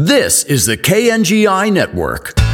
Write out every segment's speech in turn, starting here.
This is the KNGI Network.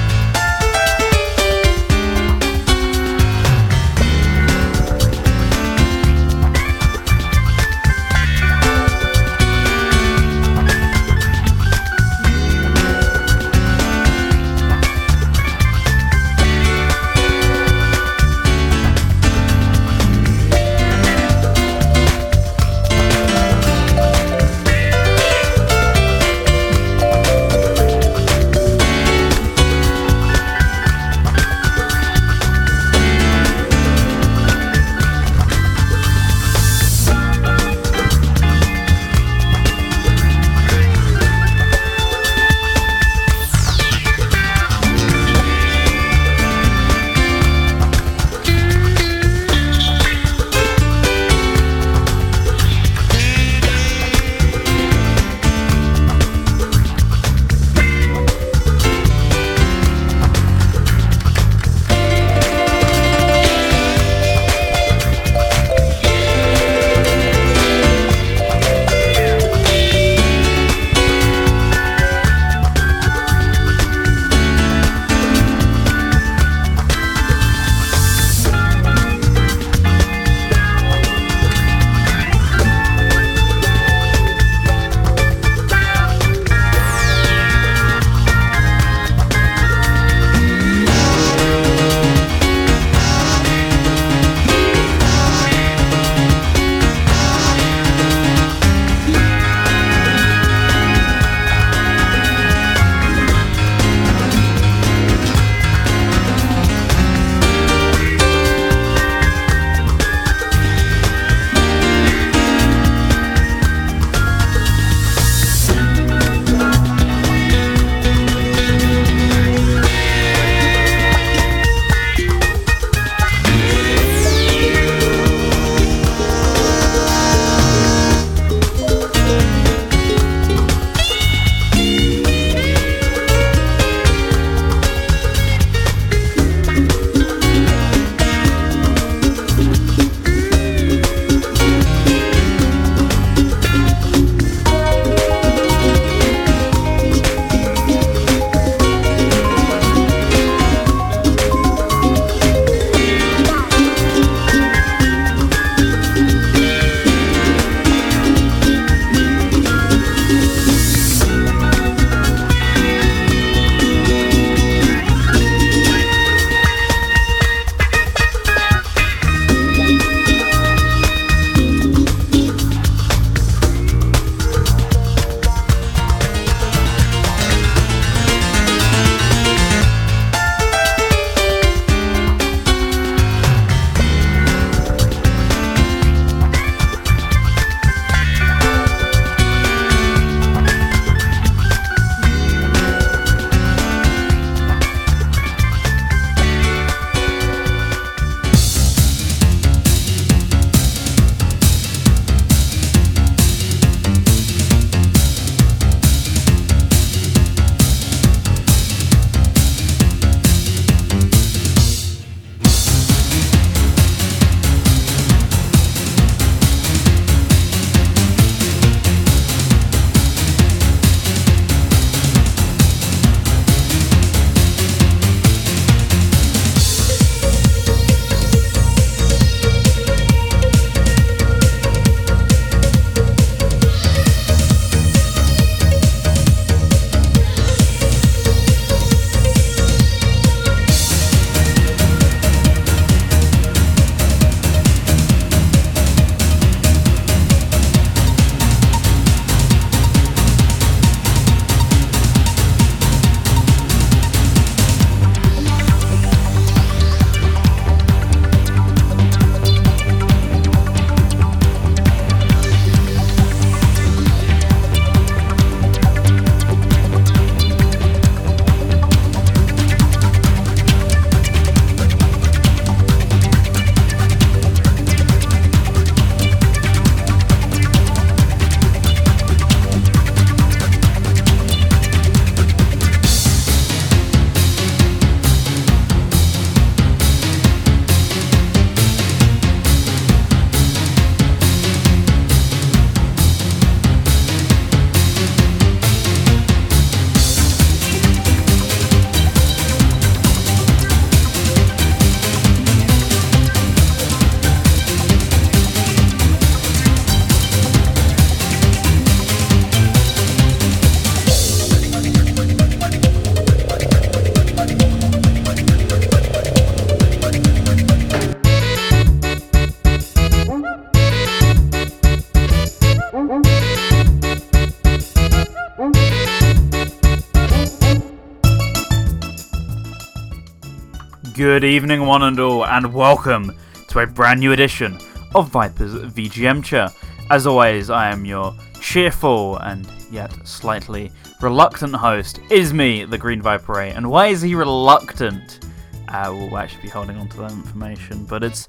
Good evening, one and all, and welcome to a brand new edition of Viper's VGMture. As always, I am your cheerful and yet slightly reluctant host. Is me, the Green Viper and why is he reluctant? Uh, we'll actually be holding on to that information, but it's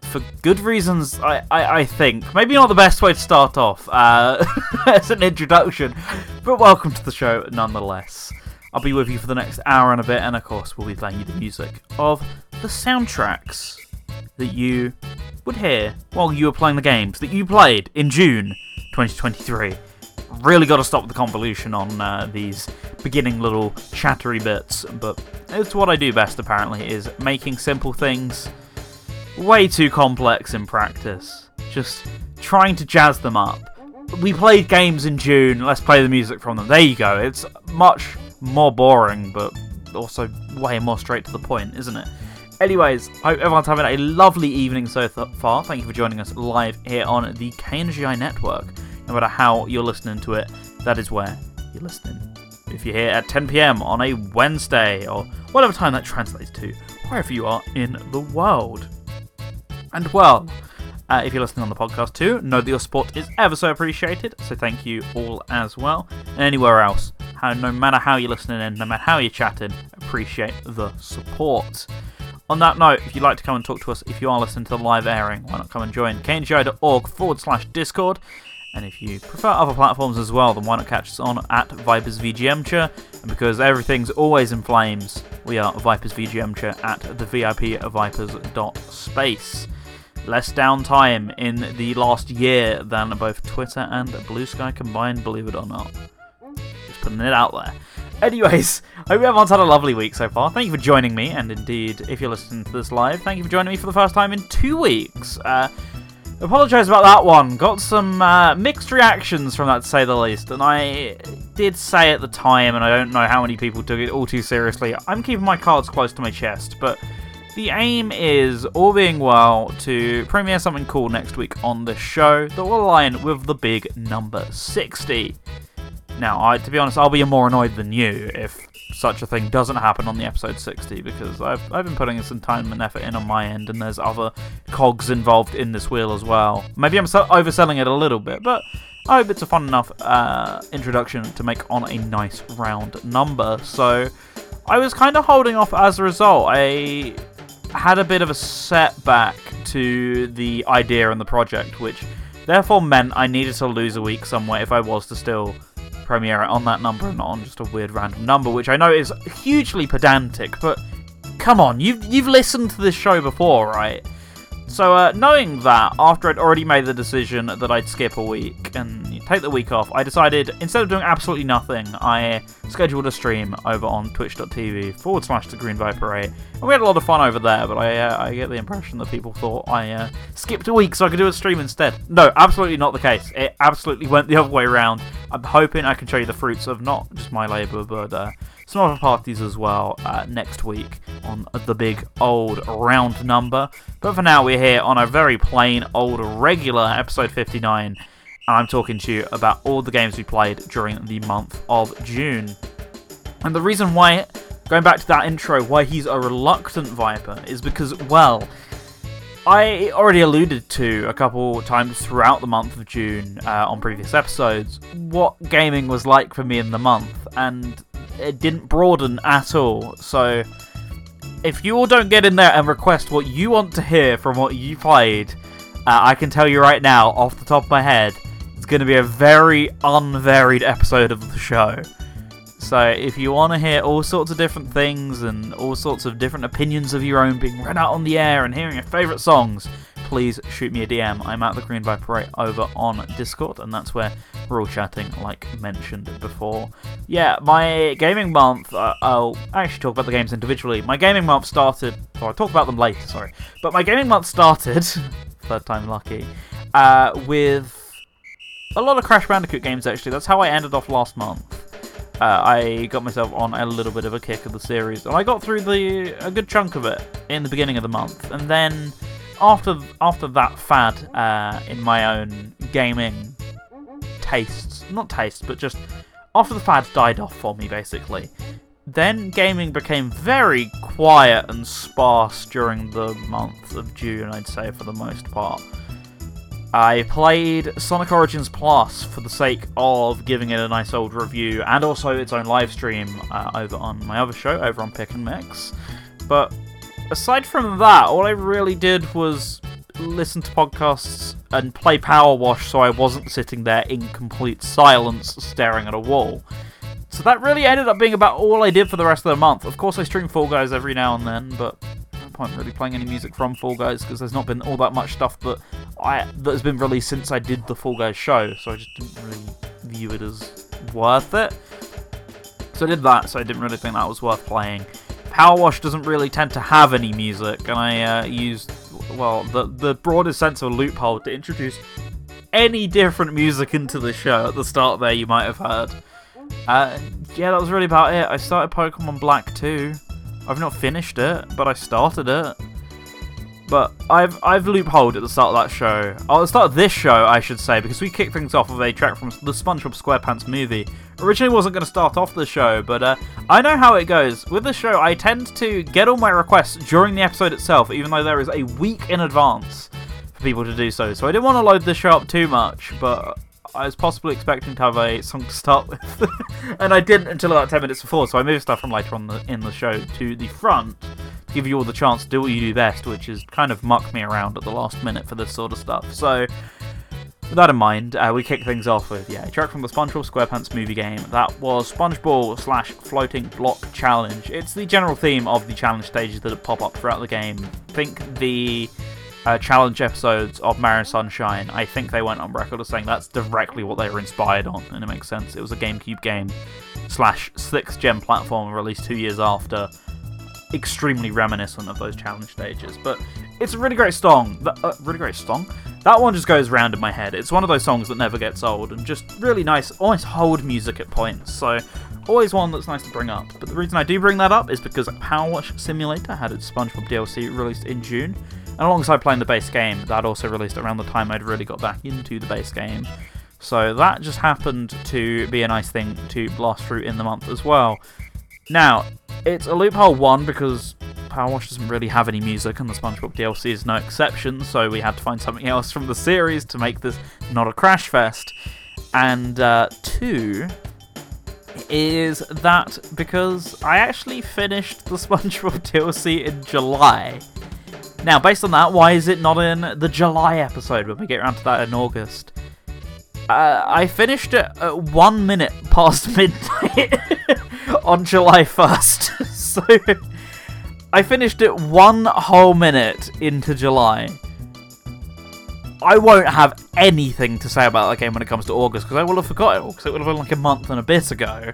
for good reasons, I, I, I think. Maybe not the best way to start off uh, as an introduction, but welcome to the show nonetheless. I'll be with you for the next hour and a bit, and of course, we'll be playing you the music of the soundtracks that you would hear while you were playing the games that you played in June 2023. Really got to stop the convolution on uh, these beginning little chattery bits, but it's what I do best apparently, is making simple things way too complex in practice. Just trying to jazz them up. We played games in June, let's play the music from them. There you go, it's much more boring, but also way more straight to the point, isn't it? Anyways, hope everyone's having a lovely evening so far. Thank you for joining us live here on the KNGI network. No matter how you're listening to it, that is where you're listening. If you're here at 10 pm on a Wednesday, or whatever time that translates to, wherever you are in the world. And well, uh, if you're listening on the podcast too, know that your support is ever so appreciated, so thank you all as well. And anywhere else, how, no matter how you're listening in, no matter how you're chatting, appreciate the support. On that note, if you'd like to come and talk to us, if you are listening to the live airing, why not come and join kngi.org forward slash Discord. And if you prefer other platforms as well, then why not catch us on at Vipers VGMture? And because everything's always in flames, we are Vipers VGMture at the VIP Vipers.space. Less downtime in the last year than both Twitter and Blue Sky combined, believe it or not putting it out there. Anyways, I hope everyone's had a lovely week so far. Thank you for joining me, and indeed, if you're listening to this live, thank you for joining me for the first time in two weeks. Uh, apologise about that one. Got some uh, mixed reactions from that, to say the least, and I did say at the time, and I don't know how many people took it all too seriously. I'm keeping my cards close to my chest, but the aim is, all being well, to premiere something cool next week on the show that will align with the big number 60. Now, I, to be honest, I'll be more annoyed than you if such a thing doesn't happen on the episode 60 because I've, I've been putting some time and effort in on my end and there's other cogs involved in this wheel as well. Maybe I'm overselling it a little bit, but I hope it's a fun enough uh, introduction to make on a nice round number. So I was kind of holding off as a result. I had a bit of a setback to the idea and the project, which therefore meant I needed to lose a week somewhere if I was to still premiere on that number and not on just a weird random number, which I know is hugely pedantic, but come on, you've, you've listened to this show before, right? So, uh, knowing that, after I'd already made the decision that I'd skip a week and take the week off, I decided instead of doing absolutely nothing, I scheduled a stream over on twitch.tv forward slash the Green Viper 8. And we had a lot of fun over there, but I, uh, I get the impression that people thought I uh, skipped a week so I could do a stream instead. No, absolutely not the case. It absolutely went the other way around. I'm hoping I can show you the fruits of not just my labour, but uh, some other parties as well uh, next week on the big old round number. But for now, we're here on a very plain old regular episode 59, and I'm talking to you about all the games we played during the month of June. And the reason why, going back to that intro, why he's a reluctant Viper is because, well, I already alluded to a couple times throughout the month of June uh, on previous episodes what gaming was like for me in the month, and it didn't broaden at all. So, if you all don't get in there and request what you want to hear from what you played, uh, I can tell you right now, off the top of my head, going to be a very unvaried episode of the show. So, if you want to hear all sorts of different things and all sorts of different opinions of your own being read out on the air and hearing your favourite songs, please shoot me a DM. I'm at the Green Viper over on Discord, and that's where we're all chatting, like mentioned before. Yeah, my gaming month, uh, I'll actually talk about the games individually. My gaming month started, or I'll talk about them later, sorry. But my gaming month started, third time lucky, uh, with a lot of Crash Bandicoot games actually. That's how I ended off last month. Uh, I got myself on a little bit of a kick of the series, and I got through the a good chunk of it in the beginning of the month, and then after after that fad uh, in my own gaming tastes, not tastes, but just after the fad died off for me, basically, then gaming became very quiet and sparse during the month of June, I'd say, for the most part. I played Sonic Origins Plus for the sake of giving it a nice old review and also its own live stream uh, over on my other show, over on Pick and Mix. But aside from that, all I really did was listen to podcasts and play Power Wash so I wasn't sitting there in complete silence staring at a wall. So that really ended up being about all I did for the rest of the month. Of course, I stream Fall Guys every now and then, but point really playing any music from Fall Guys because there's not been all that much stuff that I that has been released since I did the Fall Guys show. So I just didn't really view it as worth it. So I did that. So I didn't really think that was worth playing. Power Wash doesn't really tend to have any music, and I uh, used well the the broadest sense of a loophole to introduce any different music into the show at the start. There, you might have heard. Uh, yeah, that was really about it. I started Pokemon Black 2. I've not finished it, but I started it. But I've I've loopholed at the start of that show. The start of this show, I should say, because we kicked things off with a track from the SpongeBob SquarePants movie. Originally wasn't going to start off the show, but uh, I know how it goes. With the show, I tend to get all my requests during the episode itself, even though there is a week in advance for people to do so. So I didn't want to load the show up too much, but I was possibly expecting to have a song to start with, and I didn't until about 10 minutes before, so I moved stuff from later on the, in the show to the front to give you all the chance to do what you do best, which is kind of muck me around at the last minute for this sort of stuff. So, with that in mind, uh, we kick things off with, yeah, a track from the SpongeBob SquarePants movie game. That was SpongeBob slash Floating Block Challenge. It's the general theme of the challenge stages that pop up throughout the game. Think the uh, challenge episodes of Mario Sunshine, I think they went on record as saying that's directly what they were inspired on, and it makes sense. It was a GameCube game slash sixth gen platform released two years after, extremely reminiscent of those challenge stages. But it's a really great song. Uh, really great song. That one just goes round in my head. It's one of those songs that never gets old, and just really nice, almost hold music at points. So always one that's nice to bring up. But the reason I do bring that up is because Power Wash Simulator had its SpongeBob DLC released in June. And alongside playing the base game, that also released around the time I'd really got back into the base game. So that just happened to be a nice thing to blast through in the month as well. Now, it's a loophole one because Power Wash doesn't really have any music and the SpongeBob DLC is no exception, so we had to find something else from the series to make this not a crash fest. And uh, two is that because I actually finished the SpongeBob DLC in July. Now, based on that, why is it not in the July episode when we get around to that in August? Uh, I finished it at one minute past midnight on July 1st. so, I finished it one whole minute into July. I won't have anything to say about that game when it comes to August because I will have forgotten it because it would have been like a month and a bit ago.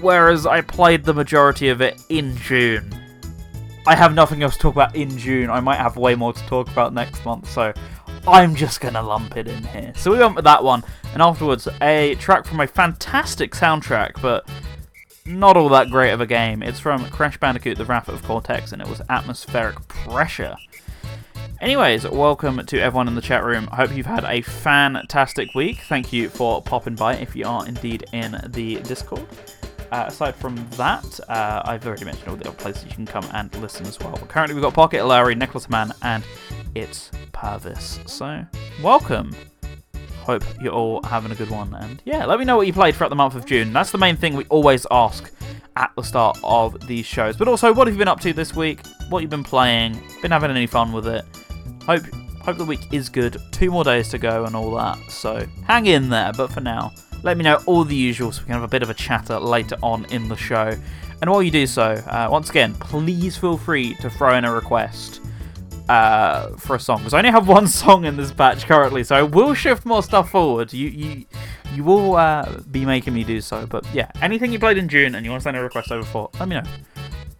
Whereas I played the majority of it in June. I have nothing else to talk about in June. I might have way more to talk about next month, so I'm just gonna lump it in here. So we went with that one, and afterwards a track from a fantastic soundtrack, but not all that great of a game. It's from Crash Bandicoot: The Wrath of Cortex, and it was Atmospheric Pressure. Anyways, welcome to everyone in the chat room. I hope you've had a fantastic week. Thank you for popping by if you are indeed in the Discord. Uh, aside from that, uh, I've already mentioned all the other places you can come and listen as well. But currently, we've got Pocket Larry, Nicholas Mann, and it's Purvis. So, welcome. Hope you're all having a good one. And yeah, let me know what you played throughout the month of June. That's the main thing we always ask at the start of these shows. But also, what have you been up to this week? What you've been playing? Been having any fun with it? Hope hope the week is good. Two more days to go and all that. So hang in there. But for now, let me know all the usual so we can have a bit of a chatter later on in the show. And while you do so, uh, once again, please feel free to throw in a request uh, for a song because I only have one song in this batch currently, so I will shift more stuff forward. You you you will uh, be making me do so. But yeah, anything you played in June and you want to send a request over for, let me know.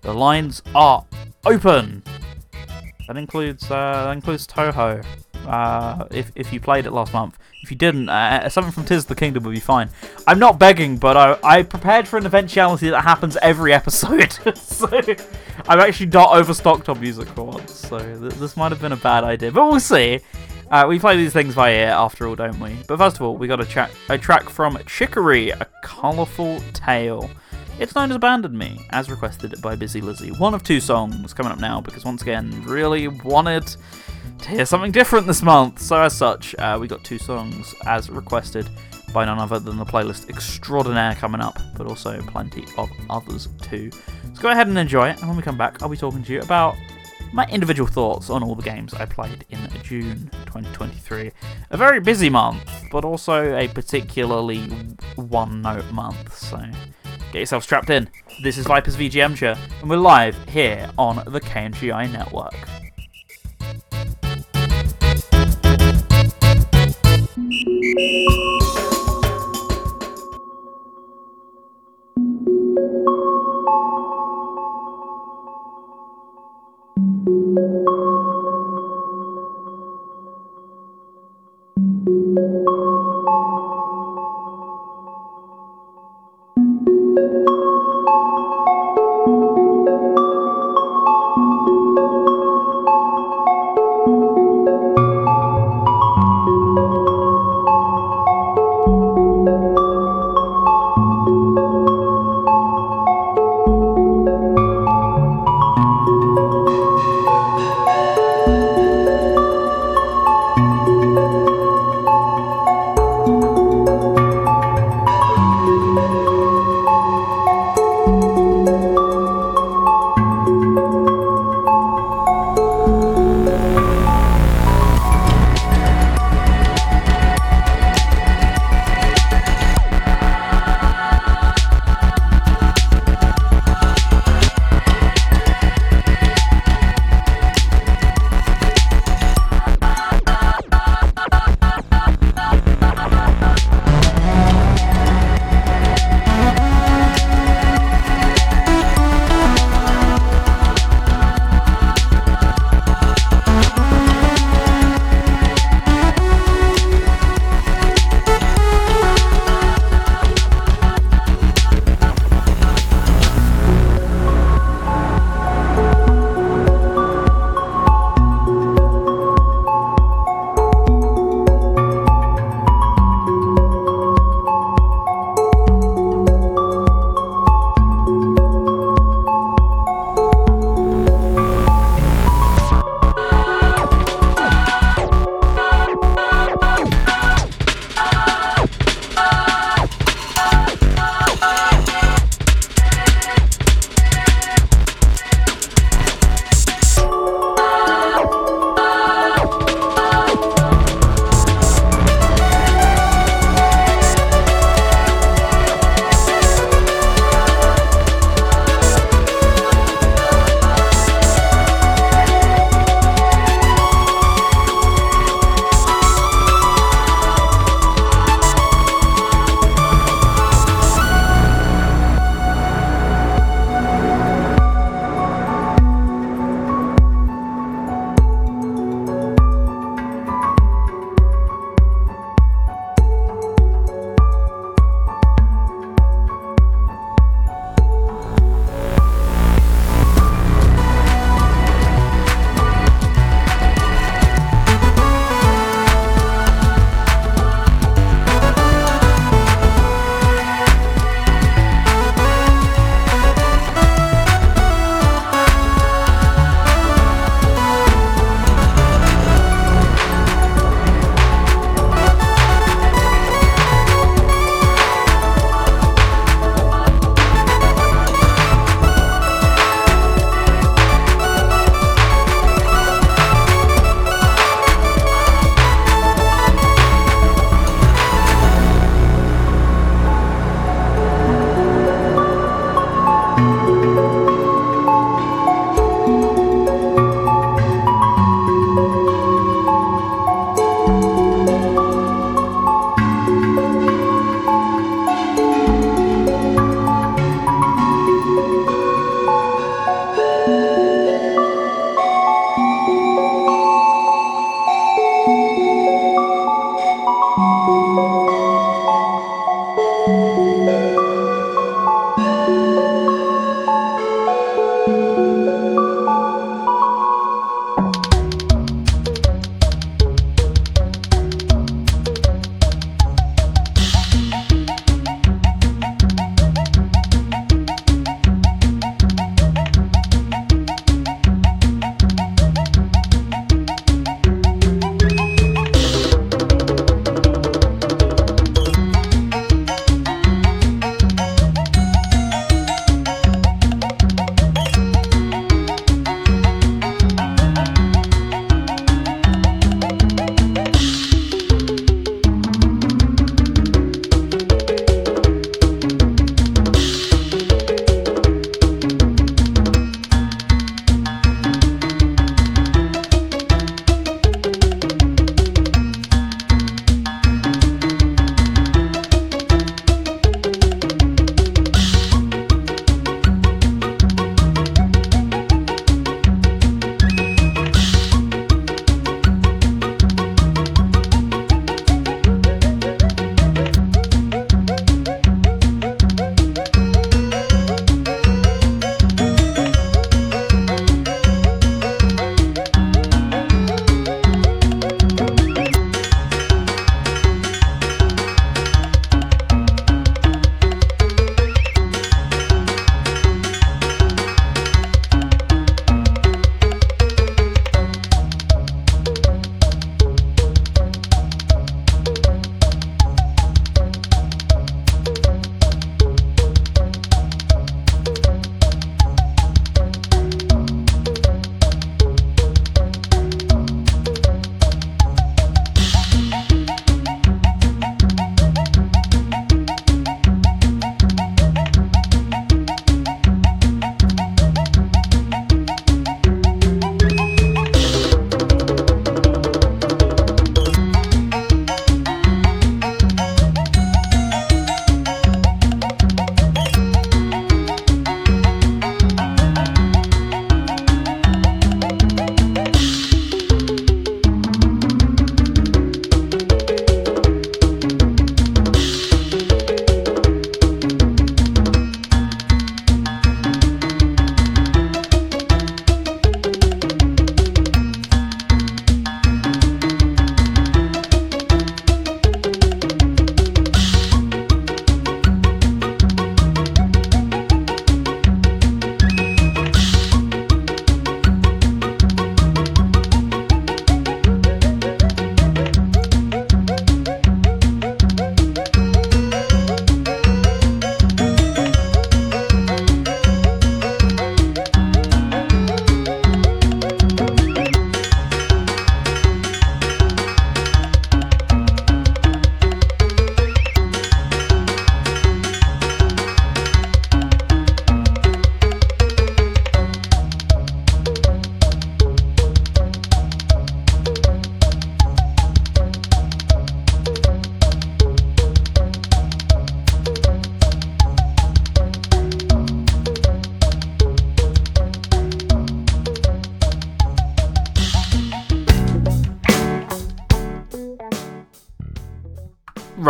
The lines are open. That includes uh, that includes Touhou. Uh, if if you played it last month, if you didn't, uh, something from Tears the Kingdom would be fine. I'm not begging, but I, I prepared for an eventuality that happens every episode. so I'm actually not overstocked on music for once. So th- this might have been a bad idea, but we'll see. Uh, we play these things by ear after all, don't we? But first of all, we got a, tra- a track from Chicory, A Colourful Tale. It's known as Abandon Me, as requested by Busy Lizzie. One of two songs coming up now, because once again, really wanted to hear something different this month. So, as such, uh, we got two songs as requested by none other than the playlist extraordinaire coming up, but also plenty of others too. So, go ahead and enjoy it, and when we come back, I'll be talking to you about my individual thoughts on all the games I played in June 2023. A very busy month, but also a particularly one note month, so Get yourself strapped in. This is Vipers VGMture, and we're live here on the KNGI network.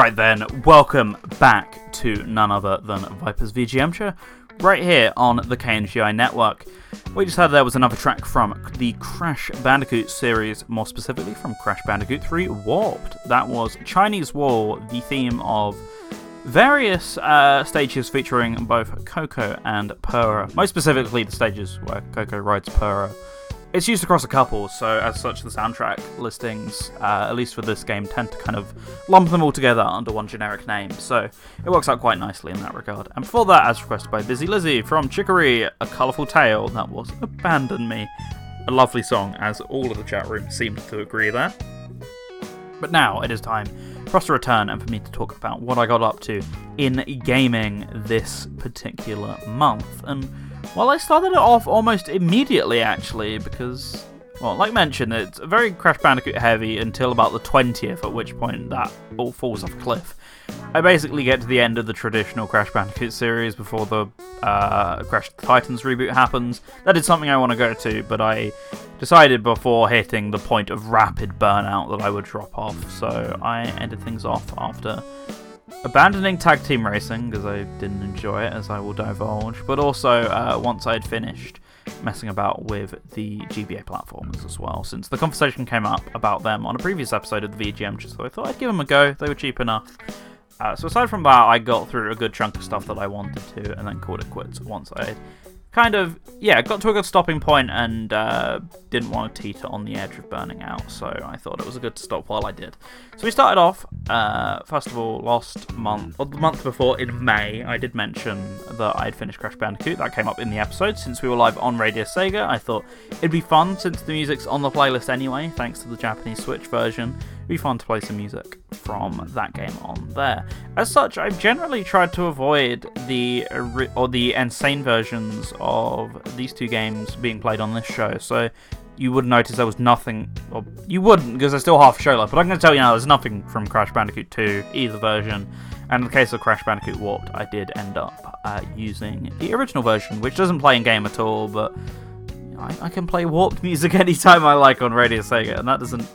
Right then, welcome back to none other than Viper's VGMture, right here on the KNGI network. What you just heard there was another track from the Crash Bandicoot series, more specifically from Crash Bandicoot 3 Warped. That was Chinese Wall, the theme of various uh, stages featuring both Coco and Pura. Most specifically, the stages where Coco rides Pura. It's used across a couple, so as such, the soundtrack listings, uh, at least for this game, tend to kind of lump them all together under one generic name, so it works out quite nicely in that regard. And before that, as requested by Busy Lizzie from Chicory, A Colourful Tale, that was Abandon Me. A lovely song, as all of the chat room seemed to agree there. But now it is time for us to return and for me to talk about what I got up to in gaming this particular month. And well, I started it off almost immediately, actually, because, well, like mentioned, it's very Crash Bandicoot heavy until about the 20th, at which point that all falls off a cliff. I basically get to the end of the traditional Crash Bandicoot series before the uh, Crash Titans reboot happens. That is something I want to go to, but I decided before hitting the point of rapid burnout that I would drop off, so I ended things off after abandoning tag team racing because I didn't enjoy it, as I will divulge, but also uh, once I had finished messing about with the GBA platforms as well, since the conversation came up about them on a previous episode of the VGM, just so I thought I'd give them a go. They were cheap enough. Uh, so aside from that, I got through a good chunk of stuff that I wanted to, and then called it quits once I kind of, yeah, got to a good stopping point and uh, didn't want to teeter on the edge of burning out, so I thought it was a good stop while I did. So we started off, uh, first of all, last month, or the month before in May, I did mention that I'd finished Crash Bandicoot. That came up in the episode since we were live on Radio Sega. I thought it'd be fun since the music's on the playlist anyway, thanks to the Japanese Switch version be fun to play some music from that game on there. As such, I've generally tried to avoid the or the N. Sane versions of these two games being played on this show. So you would notice there was nothing, or you wouldn't because there's still half show left. But I'm going to tell you now, there's nothing from Crash Bandicoot 2 either version. And in the case of Crash Bandicoot Warped, I did end up uh, using the original version, which doesn't play in game at all, but I, I, can play Warped music anytime I like on Radio Sega, and that doesn't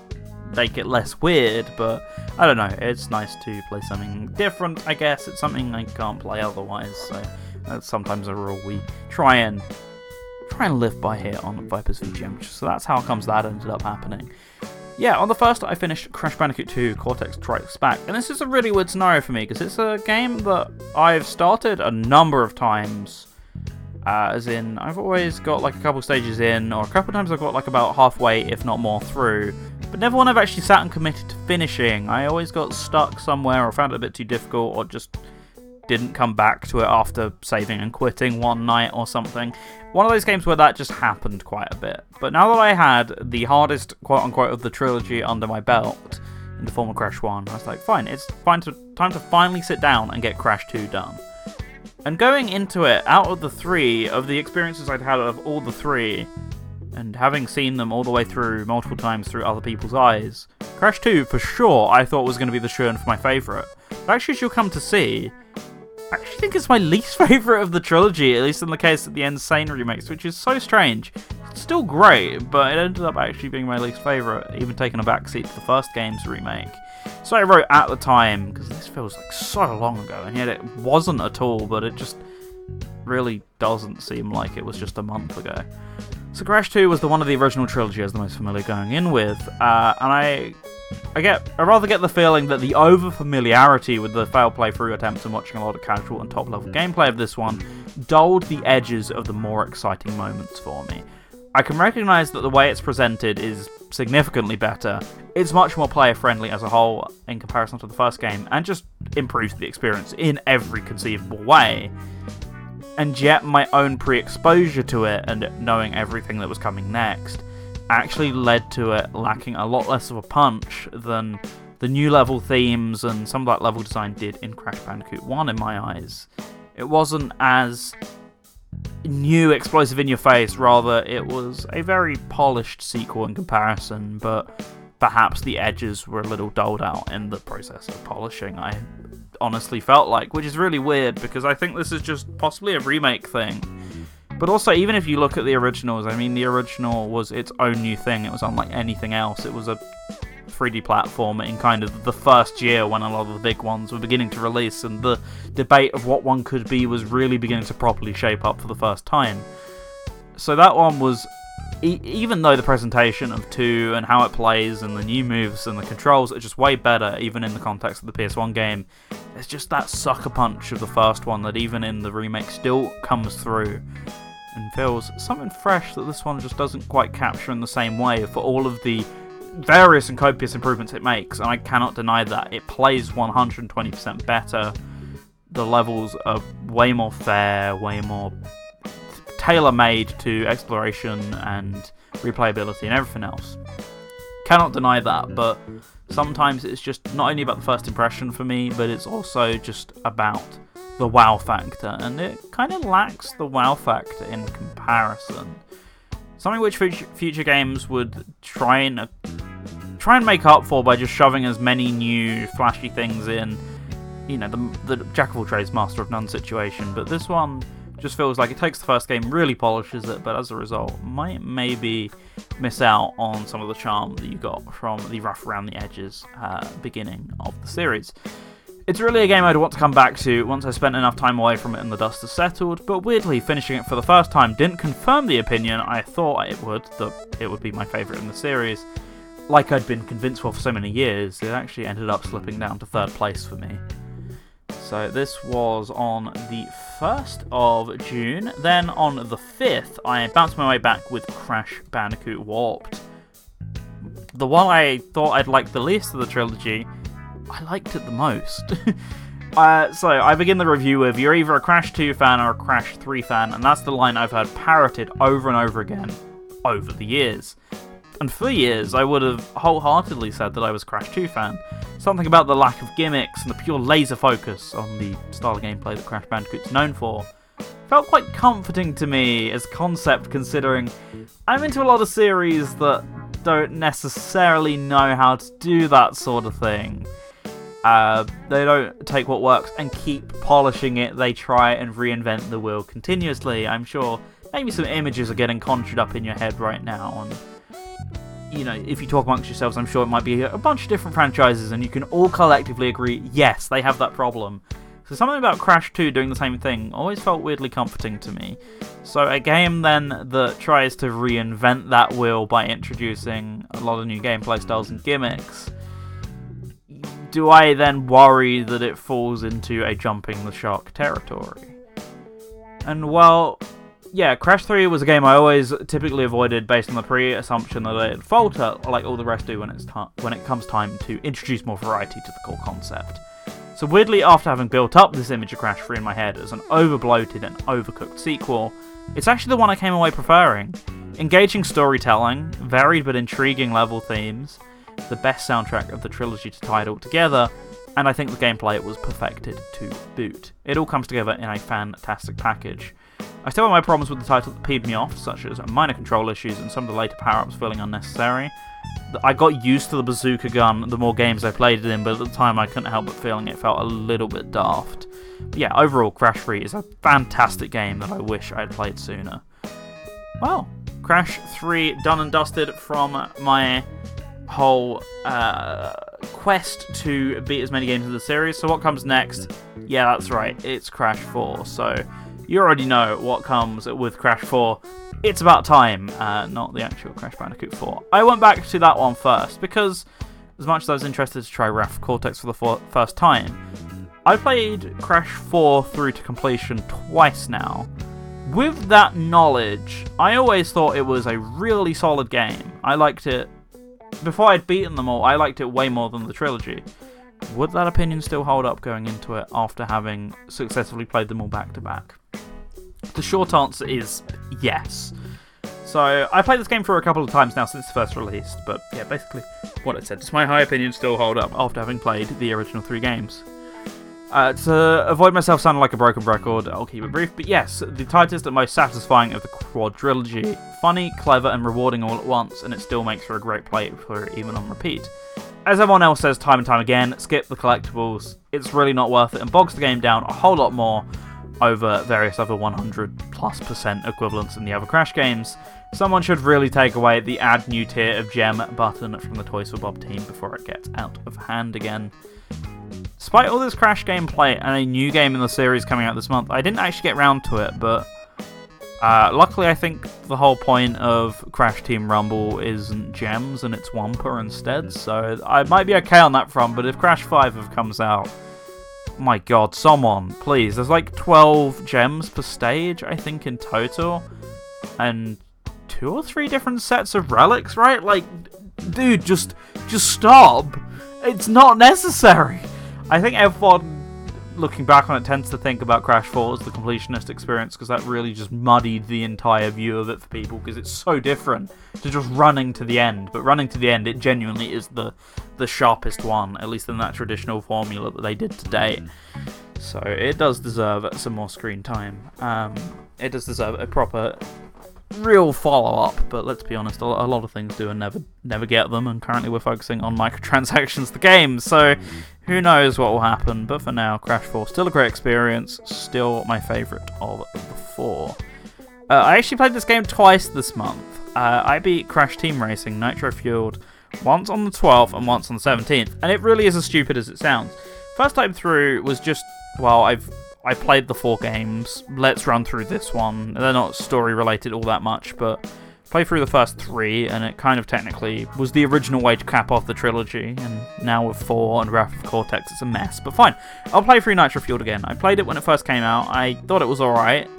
make it less weird, but I don't know. It's nice to play something different, I guess. It's something I can't play otherwise, so that's sometimes a rule we try and try and live by here on Viper's VGM. So that's how comes that ended up happening. Yeah, on the first I finished Crash Bandicoot 2 Cortex Strikes Back, and this is a really weird scenario for me because it's a game that I've started a number of times. Uh, as in, I've always got like a couple stages in, or a couple times I've got like about halfway, if not more, through, but never one I've actually sat and committed to finishing. I always got stuck somewhere or found it a bit too difficult or just didn't come back to it after saving and quitting one night or something. One of those games where that just happened quite a bit. But now that I had the hardest quote unquote of the trilogy under my belt in the form of Crash 1, I was like, fine, it's fine to, time to finally sit down and get Crash 2 done. And going into it, out of the three, of the experiences I'd had of all the three, and having seen them all the way through multiple times through other people's eyes, Crash 2 for sure I thought was going to be the shoe for my favourite. But actually, as you'll come to see, I actually think it's my least favourite of the trilogy, at least in the case of the N. Sane remakes, which is so strange. It's still great, but it ended up actually being my least favourite, even taking a backseat to the first game's remake. So I wrote at the time, because this feels like so long ago, and yet it wasn't at all, but it just really doesn't seem like it was just a month ago. So Crash 2 was the one of the original trilogy I was the most familiar going in with, uh, and I I get I rather get the feeling that the over familiarity with the failed playthrough attempts and watching a lot of casual and top level gameplay of this one dulled the edges of the more exciting moments for me. I can recognise that the way it's presented is significantly better. It's much more player friendly as a whole in comparison to the first game, and just improves the experience in every conceivable way and yet my own pre exposure to it and knowing everything that was coming next actually led to it lacking a lot less of a punch than the new level themes and some of that level design did in Crash Bandicoot 1 in my eyes. It wasn't as new, explosive in your face, rather, it was a very polished sequel in comparison, but perhaps the edges were a little dulled out in the process of polishing. I honestly felt like, which is really weird because I think this is just possibly a remake thing. But also, even if you look at the originals, I mean, the original was its own new thing. It was unlike anything else. It was a 3D platformer in kind of the first year when a lot of the big ones were beginning to release, and the debate of what one could be was really beginning to properly shape up for the first time. So that one was, e- even though the presentation of 2 and how it plays and the new moves and the controls are just way better, even in the context of the PS1 game, there's just that sucker punch of the first one that even in the remake still comes through and feels something fresh that this one just doesn't quite capture in the same way for all of the various and copious improvements it makes, and I cannot deny that. It plays 120% better. The levels are way more fair, way more tailor made to exploration and replayability and everything else. Cannot deny that, but sometimes it's just not only about the first impression for me, but it's also just about the wow factor, and it kind of lacks the wow factor in comparison. Something which future games would try and uh, try and make up for by just shoving as many new flashy things in. You know, the the jack of all trades, master of none situation. But this one just feels like it takes the first game, really polishes it, but as a result, might maybe miss out on some of the charm that you got from the rough around the edges uh, beginning of the series. It's really a game I'd want to come back to once I spent enough time away from it and the dust has settled, but weirdly, finishing it for the first time didn't confirm the opinion I thought it would, that it would be my favourite in the series. Like I'd been convinced for for so many years, it actually ended up slipping down to third place for me. So this was on the 1st of June. Then on the 5th, I bounced my way back with Crash Bandicoot Warped. The one I thought I'd like the least of the trilogy, I liked it the most. uh, so I begin the review with you're either a Crash 2 fan or a Crash 3 fan, and that's the line I've heard parroted over and over again over the years. And for years, I would have wholeheartedly said that I was Crash 2 fan. Something about the lack of gimmicks and the pure laser focus on the style of gameplay that Crash Bandicoot's known for felt quite comforting to me as concept considering I'm into a lot of series that don't necessarily know how to do that sort of thing. Uh, they don't take what works and keep polishing it. They try and reinvent the wheel continuously. I'm sure maybe some images are getting conjured up in your head right now. And, you know, if you talk amongst yourselves, I'm sure it might be a bunch of different franchises and you can all collectively agree, yes, they have that problem. So something about Crash 2 doing the same thing always felt weirdly comforting to me. So a game then that tries to reinvent that wheel by introducing a lot of new gameplay styles and gimmicks do I then worry that it falls into a jumping the shark territory? And well, yeah, Crash 3 was a game I always typically avoided based on the pre-assumption that it'd falter like all the rest do when it's when it comes time to introduce more variety to the core concept. So weirdly, after having built up this image of Crash 3 in my head as an overbloated and overcooked sequel, it's actually the one I came away preferring. Engaging storytelling, varied but intriguing level themes, the best soundtrack of the trilogy to tie it all together, and I think the gameplay was perfected to boot. It all comes together in a fantastic package. I still have my problems with the title that peed me off, such as minor control issues and some of the later power ups feeling unnecessary. I got used to the bazooka gun the more games I played it in, but at the time I couldn't help but feeling it felt a little bit daft. But yeah, overall, Crash 3 is a fantastic game that I wish I had played sooner. Well, Crash 3 done and dusted from my whole uh, quest to beat as many games in the series. So what comes next? Yeah, that's right. It's Crash 4. So you already know what comes with Crash 4. It's about time, uh, not the actual Crash Bandicoot 4. I went back to that one first because, as much as I was interested to try Wrath Cortex for the first time, I played Crash 4 through to completion twice now. With that knowledge, I always thought it was a really solid game. I liked it before I'd beaten them all, I liked it way more than the trilogy. Would that opinion still hold up going into it after having successfully played them all back to back? The short answer is yes. So, I played this game for a couple of times now since first released, but yeah, basically what I said. Does my high opinion still hold up after having played the original three games? Uh, to avoid myself sounding like a broken record, I'll keep it brief, but yes, the tightest and most satisfying of the quadrilogy. Funny, clever, and rewarding all at once, and it still makes for a great play for even on repeat. As everyone else says time and time again, skip the collectibles, it's really not worth it and bogs the game down a whole lot more. over various other 100 plus percent equivalents in the other Crash games, someone should really take away the add new tier of gem button from the Toys for Bob team before it gets out of hand again. Despite all this Crash gameplay and a new game in the series coming out this month, I didn't actually get round to it, but uh, luckily I think the whole point of Crash Team Rumble isn't gems and it's Wumpa instead, so I might be okay on that front, but if Crash 5 comes out, my god, someone, please. There's like 12 gems per stage, I think, in total. And two or three different sets of relics, right? Like, dude, just just stop. It's not necessary. I think everyone looking back on it tends to think about Crash 4 as the completionist experience because that really just muddied the entire view of it for people because it's so different to just running to the end. But running to the end, it genuinely is the the sharpest one, at least in that traditional formula that they did today. So it does deserve some more screen time. Um, it does deserve a proper real follow up, but let's be honest, a lot of things do and never never get them. And currently, we're focusing on microtransactions, the game. So who knows what will happen? But for now, Crash 4 still a great experience, still my favourite of the four. Uh, I actually played this game twice this month. Uh, I beat Crash Team Racing Nitro Fueled once on the 12th and once on the 17th, and it really is as stupid as it sounds. First time through was just well, I've I played the four games. Let's run through this one. They're not story related all that much, but play through the first three, and it kind of technically was the original way to cap off the trilogy. And now with four and Wrath of Cortex, it's a mess. But fine, I'll play through Nitro Fueled again. I played it when it first came out. I thought it was alright.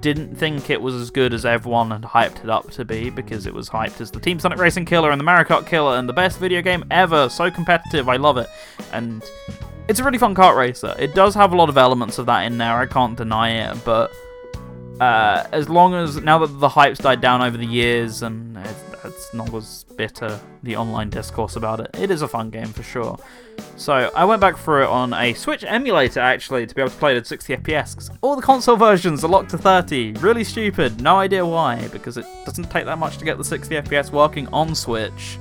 Didn't think it was as good as everyone had hyped it up to be because it was hyped as the Team Sonic Racing killer and the Mario Kart killer and the best video game ever. So competitive, I love it. And it's a really fun kart racer. It does have a lot of elements of that in there, I can't deny it, but uh, as long as, now that the hype's died down over the years and it's, it's not as bitter, the online discourse about it, it is a fun game for sure. So I went back through it on a Switch emulator actually to be able to play it at 60 FPS all the console versions are locked to 30. Really stupid, no idea why, because it doesn't take that much to get the 60 FPS working on Switch.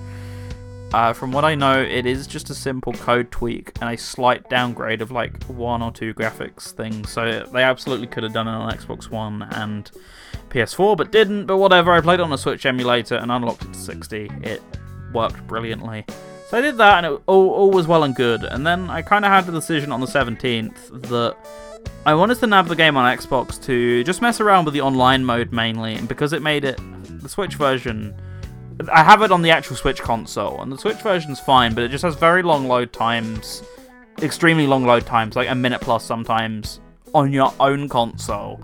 Uh, from what I know, it is just a simple code tweak and a slight downgrade of like one or two graphics things. So they absolutely could have done it on Xbox One and PS4, but didn't. But whatever, I played on a Switch emulator and unlocked it to 60. It worked brilliantly. So I did that, and it all, all was well and good. And then I kind of had the decision on the 17th that I wanted to nab the game on Xbox to just mess around with the online mode mainly, and because it made it the Switch version I have it on the actual Switch console, and the Switch version's fine, but it just has very long load times, extremely long load times, like a minute plus sometimes, on your own console.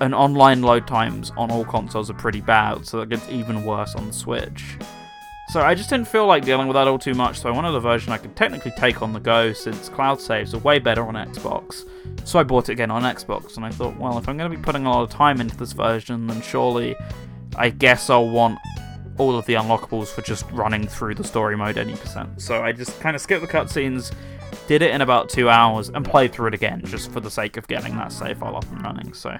And online load times on all consoles are pretty bad, so it gets even worse on the Switch. So I just didn't feel like dealing with that all too much, so I wanted a version I could technically take on the go since cloud saves are way better on Xbox. So I bought it again on Xbox, and I thought, well, if I'm going to be putting a lot of time into this version, then surely I guess I'll want all of the unlockables for just running through the story mode any percent. So I just kind of skipped the cutscenes, did it in about two hours, and played through it again just for the sake of getting that save file up and running. So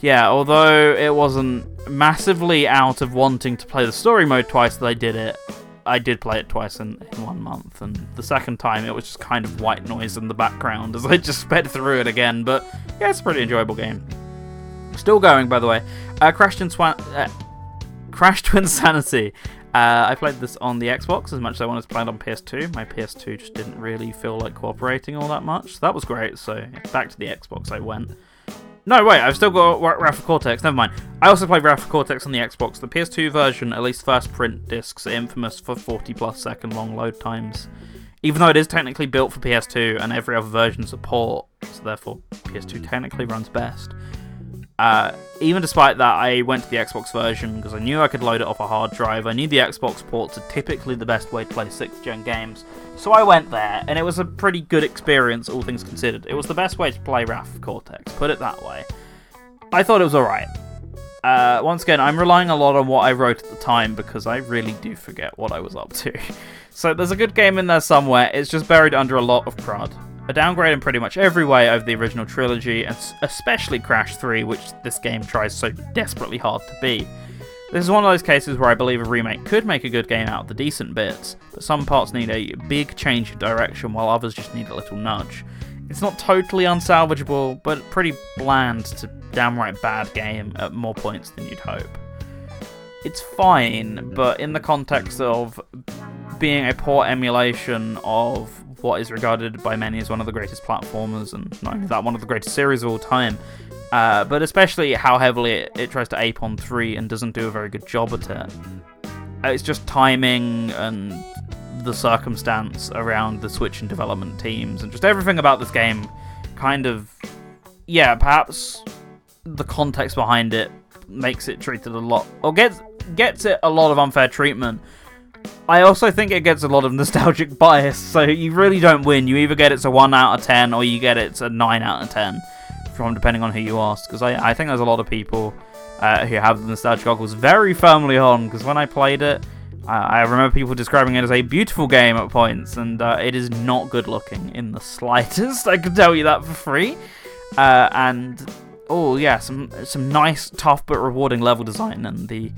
yeah, although it wasn't massively out of wanting to play the story mode twice that I did it, I did play it twice in, in one month, and the second time it was just kind of white noise in the background as I just sped through it again. But yeah, it's a pretty enjoyable game. Still going, by the way. Uh, Crash and Swan. Uh, Crash Twinsanity. Uh, I played this on the Xbox as much as I wanted to play it on PS2. My PS2 just didn't really feel like cooperating all that much. So that was great. So back to the Xbox I went. No, wait, I've still got Wrath Cortex. Never mind. I also played Wrath Cortex on the Xbox. The PS2 version, at least first print discs, are infamous for 40 plus second long load times. Even though it is technically built for PS2 and every other version support, so therefore PS2 technically runs best. Uh, even despite that, I went to the Xbox version because I knew I could load it off a hard drive. I knew the Xbox ports are typically the best way to play 6th gen games. So I went there, and it was a pretty good experience, all things considered. It was the best way to play Wrath Cortex, put it that way. I thought it was alright. Uh, once again, I'm relying a lot on what I wrote at the time because I really do forget what I was up to. so there's a good game in there somewhere, it's just buried under a lot of crud a downgrade in pretty much every way over the original trilogy, and especially Crash 3, which this game tries so desperately hard to be. This is one of those cases where I believe a remake could make a good game out of the decent bits, but some parts need a big change of direction while others just need a little nudge. It's not totally unsalvageable, but pretty bland to downright bad game at more points than you'd hope. It's fine, but in the context of being a poor emulation of what is regarded by many as one of the greatest platformers, and not only that, one of the greatest series of all time, uh, but especially how heavily it, it, tries to ape on 3 and doesn't do a very good job at it. Uh, it's just timing and the circumstance around the Switch and development teams and just everything about this game kind of, yeah, perhaps the context behind it makes it treated a lot, or gets gets it a lot of unfair treatment. I also think it gets a lot of nostalgic bias, so you really don't win. You either get it's a 1 out of 10 or you get it's a 9 out of 10, from depending on who you ask. Because I, I think there's a lot of people uh, who have the nostalgia goggles very firmly on, because when I played it, I remember people describing it as a beautiful game at points, and uh, it is not good looking in the slightest. I can tell you that for free. Uh, and oh yeah, some some nice, tough but rewarding level design, and the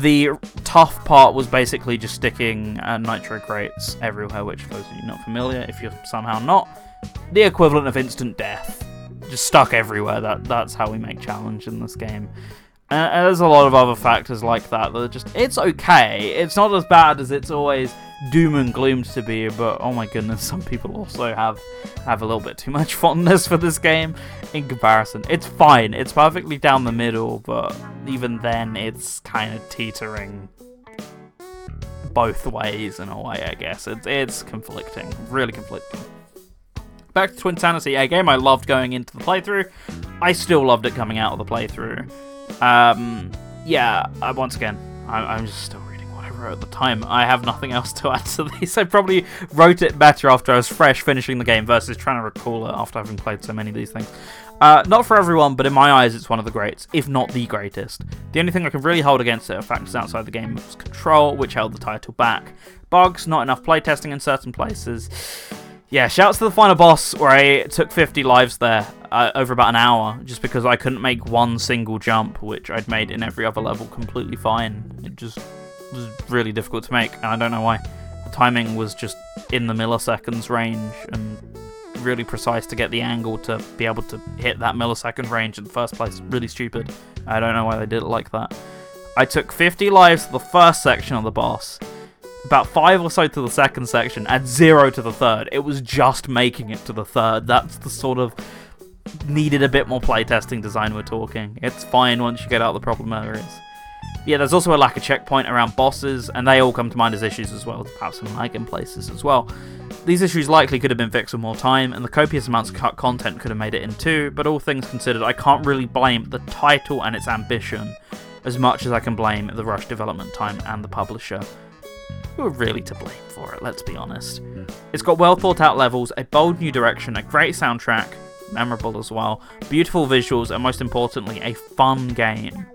the tough part was basically just sticking uh, nitro crates everywhere. Which, for those of you not familiar, if you're somehow not, the equivalent of instant death, just stuck everywhere. That that's how we make challenge in this game. Uh, and there's a lot of other factors like that that are just, it's okay. It's not as bad as it's always doom and gloom to be, but oh my goodness, some people also have have a little bit too much fondness for this game in comparison. It's fine. It's perfectly down the middle, but even then, it's kind of teetering both ways in a way, I guess. It's, it's conflicting. Really conflicting. Back to Twinsanity, a game I loved going into the playthrough. I still loved it coming out of the playthrough. Um, yeah, uh, once again, I, am just still reading what I wrote at the time. I have nothing else to add to this. I probably wrote it better after I was fresh finishing the game versus trying to recall it after having played so many of these things. Uh, not for everyone, but in my eyes, it's one of the greats, if not the greatest. The only thing I can really hold against it are factors outside the game's control, which held the title back. Bugs, not enough playtesting in certain places. Yeah, shouts to the final boss where I took 50 lives there uh, over about an hour just because I couldn't make one single jump, which I'd made in every other level completely fine. It just was really difficult to make, and I don't know why. The timing was just in the milliseconds range and really precise to get the angle to be able to hit that millisecond range in the first place. Really stupid. I don't know why they did it like that. I took 50 lives to the first section of the boss, about five or so to the second section, and zero to the third. It was just making it to the third. That's the sort of needed a bit more playtesting design we're talking. It's fine once you get out the problem areas. Yeah, there's also a lack of checkpoint around bosses, and they all come to mind as issues as well, perhaps some lag in places as well. These issues likely could have been fixed with more time, and the copious amounts of cut content could have made it in too, but all things considered, I can't really blame the title and its ambition as much as I can blame the rush development time and the publisher. Who are really to blame for it, let's be honest. Hmm. It's got well thought out levels, a bold new direction, a great soundtrack, memorable as well. Beautiful visuals, and most importantly, a fun game.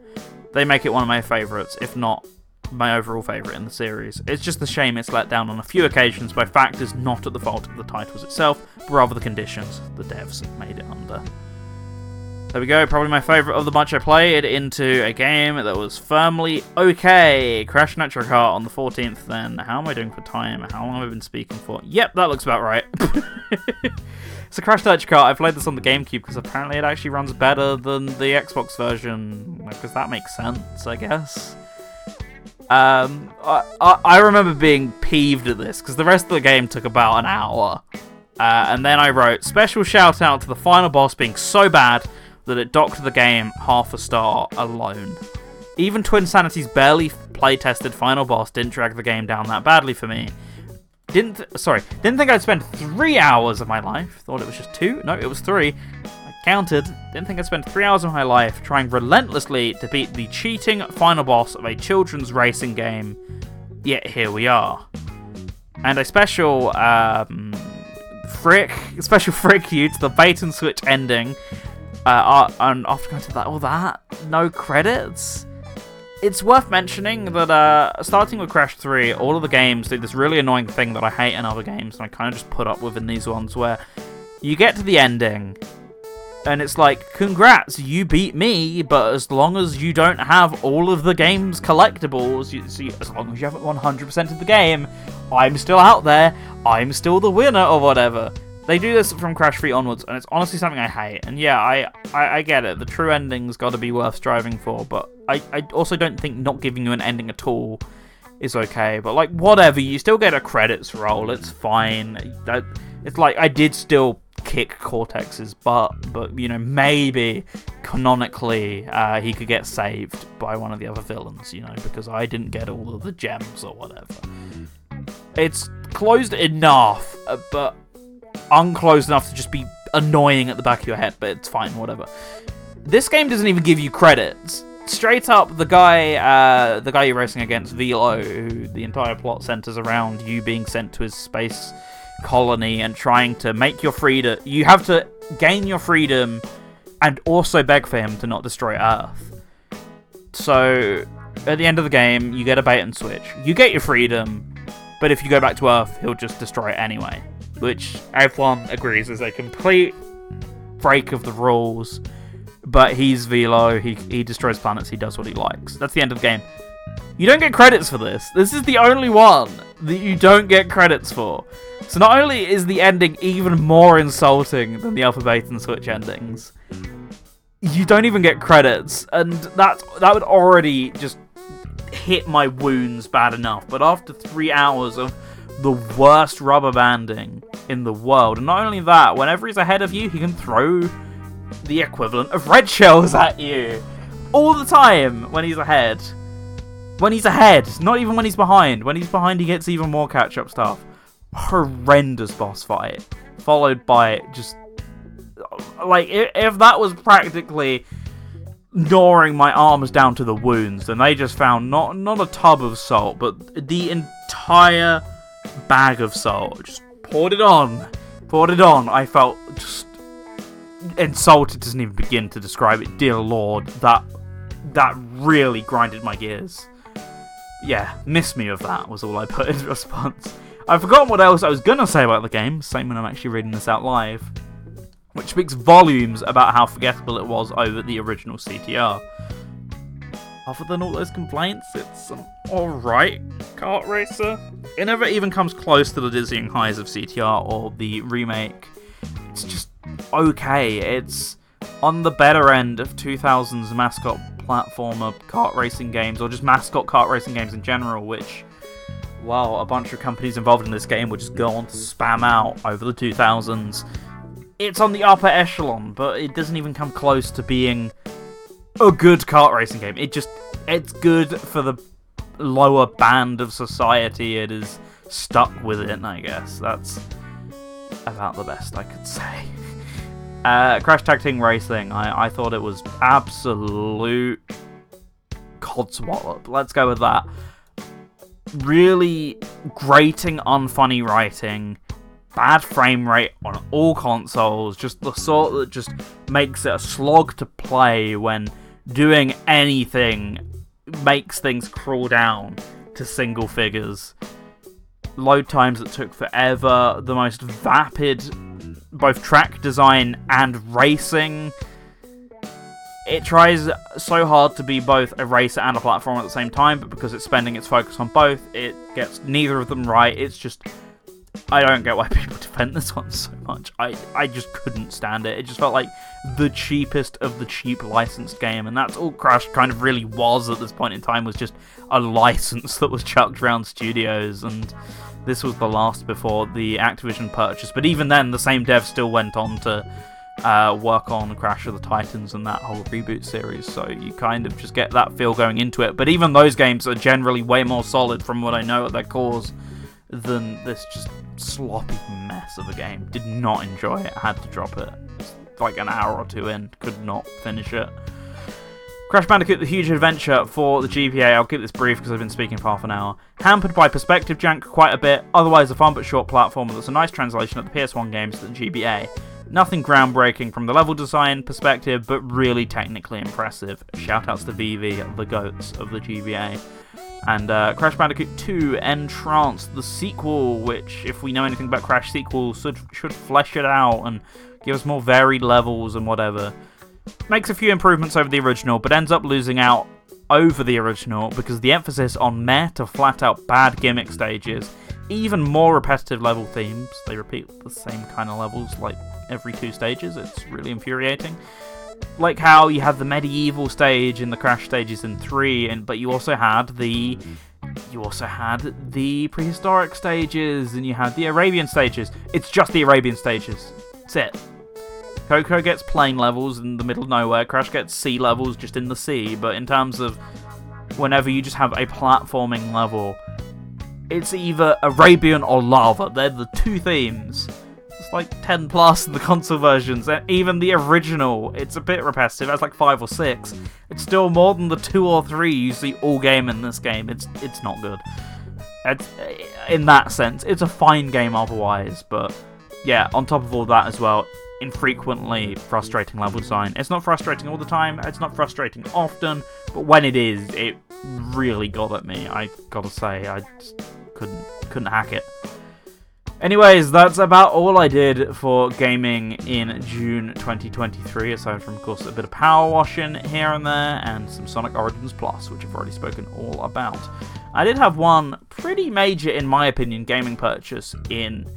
They make it one of my favourites, if not my overall favourite in the series. It's just a shame it's let down on a few occasions by factors not at the fault of the titles itself, but rather the conditions the devs made it under. There we go, probably my favourite of the bunch I played into a game that was firmly okay. Crash Nitro Kart on the 14th then. How am I doing for time? How long have I been speaking for? Yep, that looks about right. So Crash Nitro Kart, I played this on the GameCube because apparently it actually runs better than the Xbox version, because that makes sense, I guess. Um, I, I, I remember being peeved at this because the rest of the game took about an hour. Uh, and then I wrote, special shout out to the final boss being so bad that it docked the game half a star alone. Even Twinsanity's barely play-tested final boss didn't drag the game down that badly for me, didn't th- sorry, didn't think I'd spend three hours of my life. Thought it was just two. No, it was three. I counted. Didn't think I'd spend three hours of my life trying relentlessly to beat the cheating final boss of a children's racing game. Yet here we are. And a special um, frick, special frick you to the bait and switch ending. Uh, uh and after going to that, all that, no credits. It's worth mentioning that uh, starting with Crash 3, all of the games do this really annoying thing that I hate in other games, and I kind of just put up with in these ones, where you get to the ending, and it's like, congrats, you beat me, but as long as you don't have all of the game's collectibles, you, see, as long as you haven't 100% of the game, I'm still out there, I'm still the winner, or whatever. They do this from Crash 3 onwards, and it's honestly something I hate. And yeah, I, I, I get it. The true ending's got to be worth striving for, but I, I also don't think not giving you an ending at all is okay. But like, whatever, you still get a credits roll. It's fine. That it's like I did still kick Cortex's butt, but you know maybe canonically uh, he could get saved by one of the other villains. You know because I didn't get all of the gems or whatever. It's closed enough, uh, but unclosed enough to just be annoying at the back of your head. But it's fine, whatever. This game doesn't even give you credits straight up, the guy, uh, the guy you're racing against, Velo, who the entire plot centers around you being sent to his space colony and trying to make your freedom. You have to gain your freedom and also beg for him to not destroy Earth. So, at the end of the game, you get a bait and switch. You get your freedom, but if you go back to Earth, he'll just destroy it anyway. Which everyone agrees is a complete break of the rules. But he's Velo, he, he destroys planets, he does what he likes. That's the end of the game. You don't get credits for this. This is the only one that you don't get credits for. So not only is the ending even more insulting than the Alpha Bait and Switch endings, you don't even get credits, and that that would already just hit my wounds bad enough. But after three hours of the worst rubber banding in the world, and not only that, whenever he's ahead of you, he can throw the equivalent of red shells at you all the time when he's ahead. When he's ahead, not even when he's behind. When he's behind, he gets even more catch up stuff horrendous boss fight, followed by just like if that was practically gnawing my arms down to the wounds, and they just found not not a tub of salt, but the entire bag of salt, just poured it on, poured it on. I felt just insulted doesn't even begin to describe it. Dear Lord, that that really grinded my gears. Yeah, miss me of that was all I put in response. I've forgotten what else I was gonna say about the game, same when I'm actually reading this out live, which speaks volumes about how forgettable it was over the original CTR. Other than all those complaints, it's an alright kart racer. It never even comes close to the dizzying highs of CTR or the remake. It's just okay. It's on the better end of 2000's mascot platformer kart racing games, or just mascot kart racing games in general, which well, a bunch of companies involved in this game would just go on to spam out over the 2000s. It's on the upper echelon, but it doesn't even come close to being a good kart racing game. It just, it's good for the lower band of society it is stuck with it, I guess. That's about the best I could say. Uh, Crash Tag Team Racing, I, I thought it was absolute codswallop. Let's go with that really grating, unfunny writing, bad frame rate on all consoles, just the sort that just makes it a slog to play when doing anything makes things crawl down to single figures. Load times that took forever, the most vapid both track design and racing it tries so hard to be both a racer and a platform at the same time, but because it's spending its focus on both, it gets neither of them right. It's just. I don't get why people defend this one so much. I, I just couldn't stand it. It just felt like the cheapest of the cheap licensed game, and that's all Crash kind of really was at this point in time, was just a license that was chucked around studios, and this was the last before the Activision purchase. But even then, the same dev still went on to uh, work on Crash of the Titans and that whole reboot series, so you kind of just get that feel going into it. But even those games are generally way more solid from what I know at their cores than this just sloppy mess of a game. Did not enjoy it, had to drop it. like an hour or two in, could not finish it. Crash Bandicoot The Huge Adventure for the GBA, I'll keep this brief because I've been speaking for half an hour. Hampered by perspective jank quite a bit, otherwise a fun but short platformer that's a nice translation of the PS1 games to the GBA. Nothing groundbreaking from the level design perspective, but really technically impressive. Shoutouts to VV, the goats of the GBA. And uh, Crash Bandicoot 2 N-Tranced, the sequel, which, if we know anything about Crash sequels, should, should flesh it out and give us more varied levels and whatever. Makes a few improvements over the original, but ends up losing out over the original because the emphasis on meh to flat out bad gimmick stages even more repetitive level themes. They repeat the same kind of levels like every two stages. It's really infuriating. Like how you had the medieval stage and the crash stages in three, and but you also had the you also had the prehistoric stages and you had the Arabian stages. It's just the Arabian stages. That's it. Coco gets plain levels in the middle of nowhere. Crash gets sea levels just in the sea. But in terms of whenever you just have a platforming level, it's either Arabian or lava. They're the two themes. It's like 10 plus in the console versions. And even the original, it's a bit repetitive. It's like 5 or 6. It's still more than the 2 or 3 you see all game in this game. It's it's not good. It's, eh, in that sense, it's a fine game otherwise. But yeah, on top of all that as well, infrequently frustrating level design. It's not frustrating all the time, it's not frustrating often, but when it is, it really got at me. I gotta say, I couldn't couldn't hack it. Anyways, that's about all I did for gaming in June 2023, aside from, of course, a bit of power washing here and there, and some Sonic Origins Plus, which I've already spoken all about. I did have one pretty major, in my opinion, gaming purchase in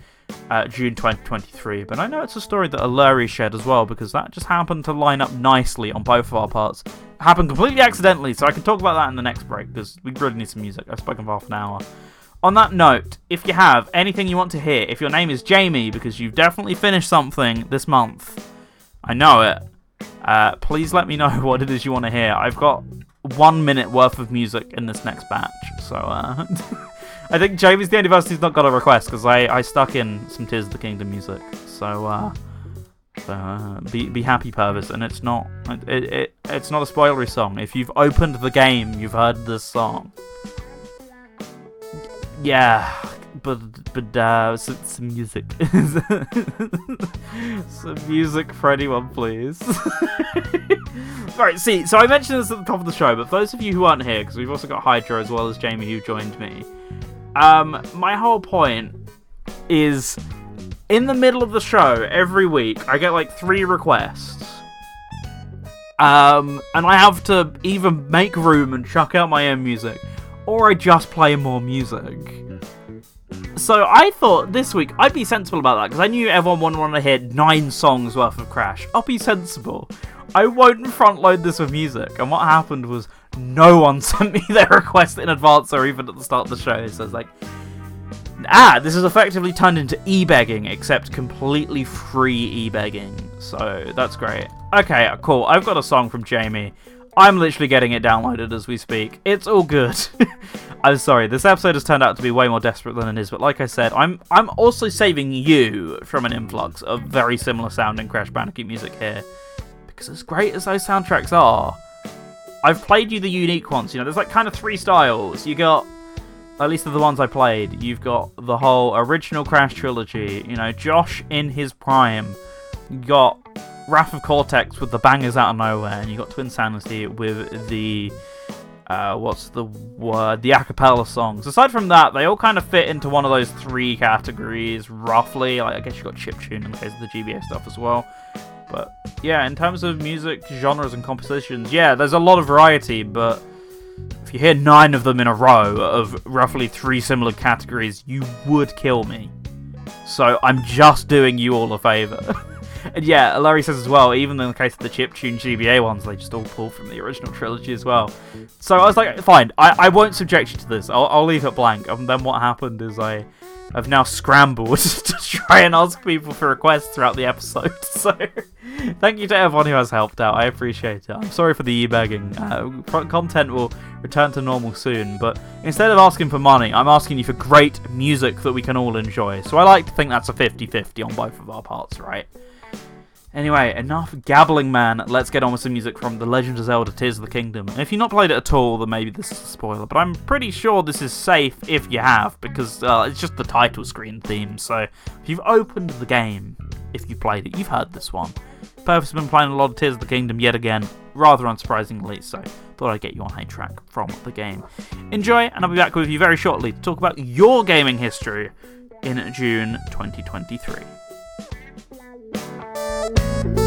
uh, June 2023, but I know it's a story that Aluri shared as well because that just happened to line up nicely on both of our parts. Happened completely accidentally, so I can talk about that in the next break because we really need some music. I've spoken for half an hour. On that note, if you have anything you want to hear, if your name is Jamie because you've definitely finished something this month, I know it, uh, please let me know what it is you want to hear. I've got one minute worth of music in this next batch, so uh, I think Jamie's the only person who's not got a request because I, I stuck in some Tears of the Kingdom music. So, uh, so uh, be be happy, Purvis. And it's not it, it it's not a spoilery song. If you've opened the game, you've heard this song. Yeah, but but uh, some, some music, some music for anyone, please. right, see, so I mentioned this at the top of the show, but for those of you who aren't here, because we've also got Hydra as well as Jamie who joined me. Um, my whole point is in the middle of the show every week, I get like three requests. Um, and I have to either make room and chuck out my own music, or I just play more music. So I thought this week I'd be sensible about that because I knew everyone would want to hear nine songs worth of Crash. I'll be sensible. I won't front load this with music. And what happened was no one sent me their request in advance or even at the start of the show. So it's like, ah, this is effectively turned into e-begging, except completely free e-begging. So that's great. Okay, cool. I've got a song from Jamie. I'm literally getting it downloaded as we speak. It's all good. I'm sorry, this episode has turned out to be way more desperate than it is, but like I said, I'm I'm also saving you from an influx of very similar sounding Crash Bandicoot music here. Because as great as those soundtracks are, I've played you the unique ones. You know, there's like kind of three styles. You got, at least of the ones I played, you've got the whole original Crash trilogy. You know, Josh in his prime. You got Wrath of Cortex with the bangers out of nowhere, and you got Twinsanity with the uh, what's the word? The acapella songs. Aside from that, they all kind of fit into one of those three categories, roughly. Like, I guess you got chip tune in the case of the GBA stuff as well. But yeah, in terms of music genres and compositions, yeah, there's a lot of variety, but if you hear nine of them in a row of roughly three similar categories, you would kill me. So I'm just doing you all a favour. and yeah, Larry says as well, even in the case of the chiptune GBA ones, they just all pull from the original trilogy as well. So I was like, fine, I, I won't subject you to this. I'll, I'll leave it blank. And then what happened is I I've now scrambled to try and ask people for requests throughout the episode. So, thank you to everyone who has helped out. I appreciate it. I'm sorry for the e-begging. Uh, content will return to normal soon, but instead of asking for money, I'm asking you for great music that we can all enjoy. So I like to think that's a 50-50 on both of our parts, right? Anyway, enough gabbling, man. Let's get on with some music from The Legend of Zelda Tears of the Kingdom. And if you've not played it at all, then maybe this is a spoiler, but I'm pretty sure this is safe if you have, because uh, it's just the title screen theme. So if you've opened the game, if you played it, you've heard this one. Purvis has been playing a lot of Tears of the Kingdom yet again, rather unsurprisingly, so thought I'd get you on a track from the game. Enjoy, and I'll be back with you very shortly to talk about your gaming history in June 2023. Thank you.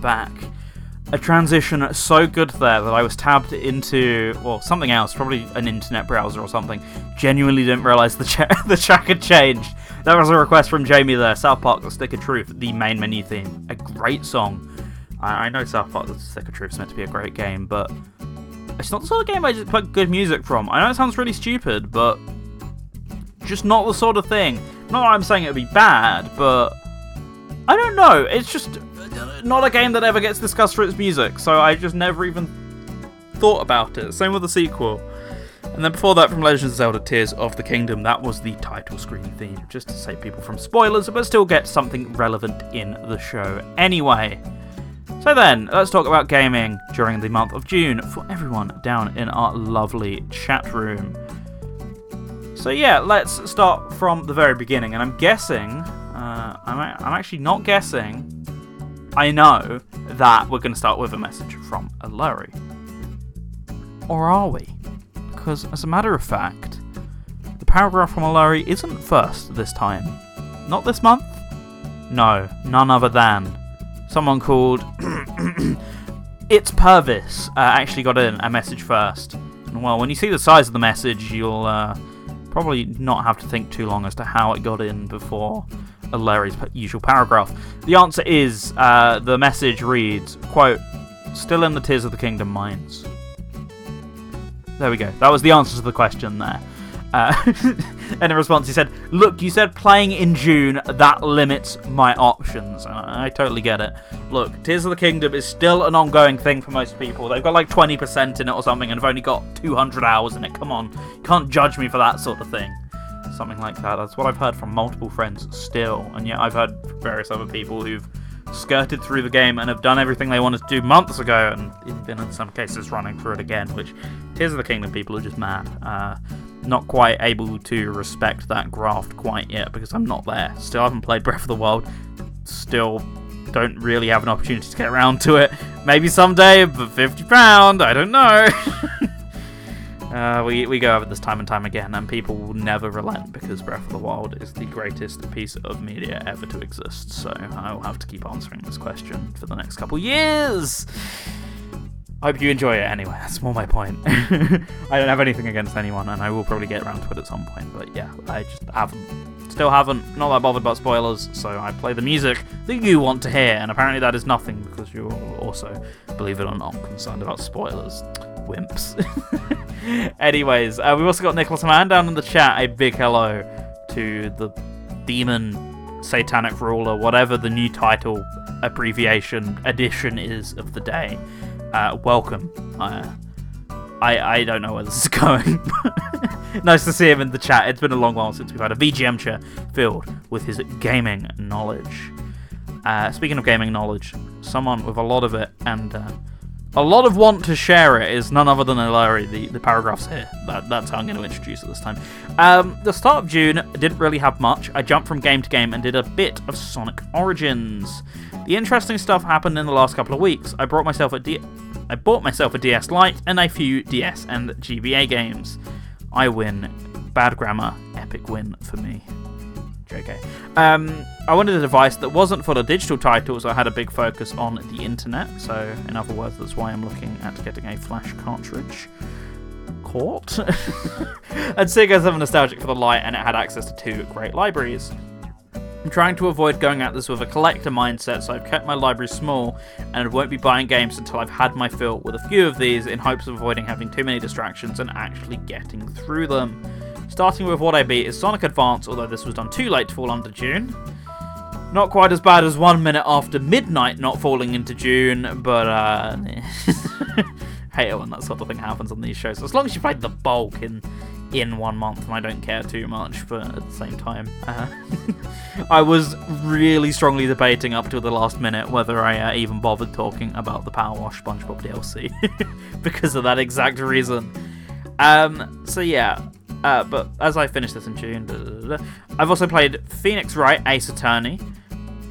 Back. A transition so good there that I was tabbed into, well, something else, probably an internet browser or something. Genuinely didn't realize the, cha- the track had changed. That was a request from Jamie there. South Park, The Stick of Truth, the main menu theme. A great song. I, I know South Park, The Stick of Truth is meant to be a great game, but it's not the sort of game I just put good music from. I know it sounds really stupid, but just not the sort of thing. Not that I'm saying it would be bad, but I don't know. It's just not a game that ever gets discussed for its music, so I just never even thought about it. Same with the sequel. And then before that, from Legend of Zelda Tears of the Kingdom, that was the title screen theme, just to save people from spoilers, but still get something relevant in the show anyway. So then, let's talk about gaming during the month of June for everyone down in our lovely chat room. So yeah, let's start from the very beginning, and I'm guessing, uh, I'm, I'm actually not guessing, I know that we're going to start with a message from Larry. Or are we? Because, as a matter of fact, the paragraph from Larry isn't first this time. Not this month? No, none other than someone called It's Purvis uh, actually got in a message first. And well, when you see the size of the message, you'll uh, probably not have to think too long as to how it got in before Larry's usual paragraph. The answer is uh, the message reads, quote, still in the Tears of the Kingdom mines. There we go. That was the answer to the question there. Uh, and in response, he said, Look, you said playing in June, that limits my options. And I, I, totally get it. Look, Tears of the Kingdom is still an ongoing thing for most people. They've got like 20% in it or something and have only got 200 hours in it. Come on. You can't judge me for that sort of thing. Something like that. That's what I've heard from multiple friends still. And yet I've heard various other people who've skirted through the game and have done everything they wanted to do months ago and even in some cases running through it again, which Tears of the Kingdom people are just mad. Uh, not quite able to respect that graft quite yet because I'm not there. Still haven't played Breath of the Wild. Still don't really have an opportunity to get around to it. Maybe someday, but £50, I don't know. uh, we, we go over this time and time again, and people will never relent because Breath of the Wild is the greatest piece of media ever to exist. So I will have to keep answering this question for the next couple years. I hope you enjoy it anyway. That's more my point. I don't have anything against anyone, and I will probably get around to it at some point. But yeah, I just haven't. Still haven't. Not that bothered about spoilers, so I play the music that you want to hear, and apparently that is nothing because you're also, believe it or not, concerned about spoilers. Wimps. Anyways, uh, we've also got Nicholas Mann down in the chat. A big hello to the demon satanic ruler, whatever the new title abbreviation edition is of the day uh, welcome. Uh, I I don't know where this is going. nice to see him in the chat. It's been a long while since we've had a VGMture filled with his gaming knowledge. Uh, speaking of gaming knowledge, someone with a lot of it and uh, a lot of want to share it is none other than Larry. The, the paragraphs here. That, that's how I'm going to introduce it this time. Um, the start of June didn't really have much. I jumped from game to game and did a bit of Sonic Origins. The interesting stuff happened in the last couple of weeks. I brought myself a D- I bought myself a DS Lite and a few DS and GBA games. I win. Bad grammar, epic win for me. JK. Um, I wanted a device that wasn't full of digital titles. I had a big focus on the internet. So, in other words, that's why I'm looking at getting a flash cartridge. Court. and Sega's ever nostalgic for the light, and it had access to two great libraries. I'm trying to avoid going at this with a collector mindset, so I've kept my library small and won't be buying games until I've had my fill with a few of these in hopes of avoiding having too many distractions and actually getting through them. Starting with what I beat is Sonic Advance, although this was done too late to fall under June. Not quite as bad as one minute after midnight not falling into June, but uh, hate it when that sort of thing happens on these shows. As long as you played the bulk in in one month, and I don't care too much, but at the same time, uh, I was really strongly debating up to the last minute whether I uh, even bothered talking about the Power Wash SpongeBob DLC because of that exact reason. Um, so yeah, uh, but as I finish this in June, I've also played Phoenix Wright Ace Attorney,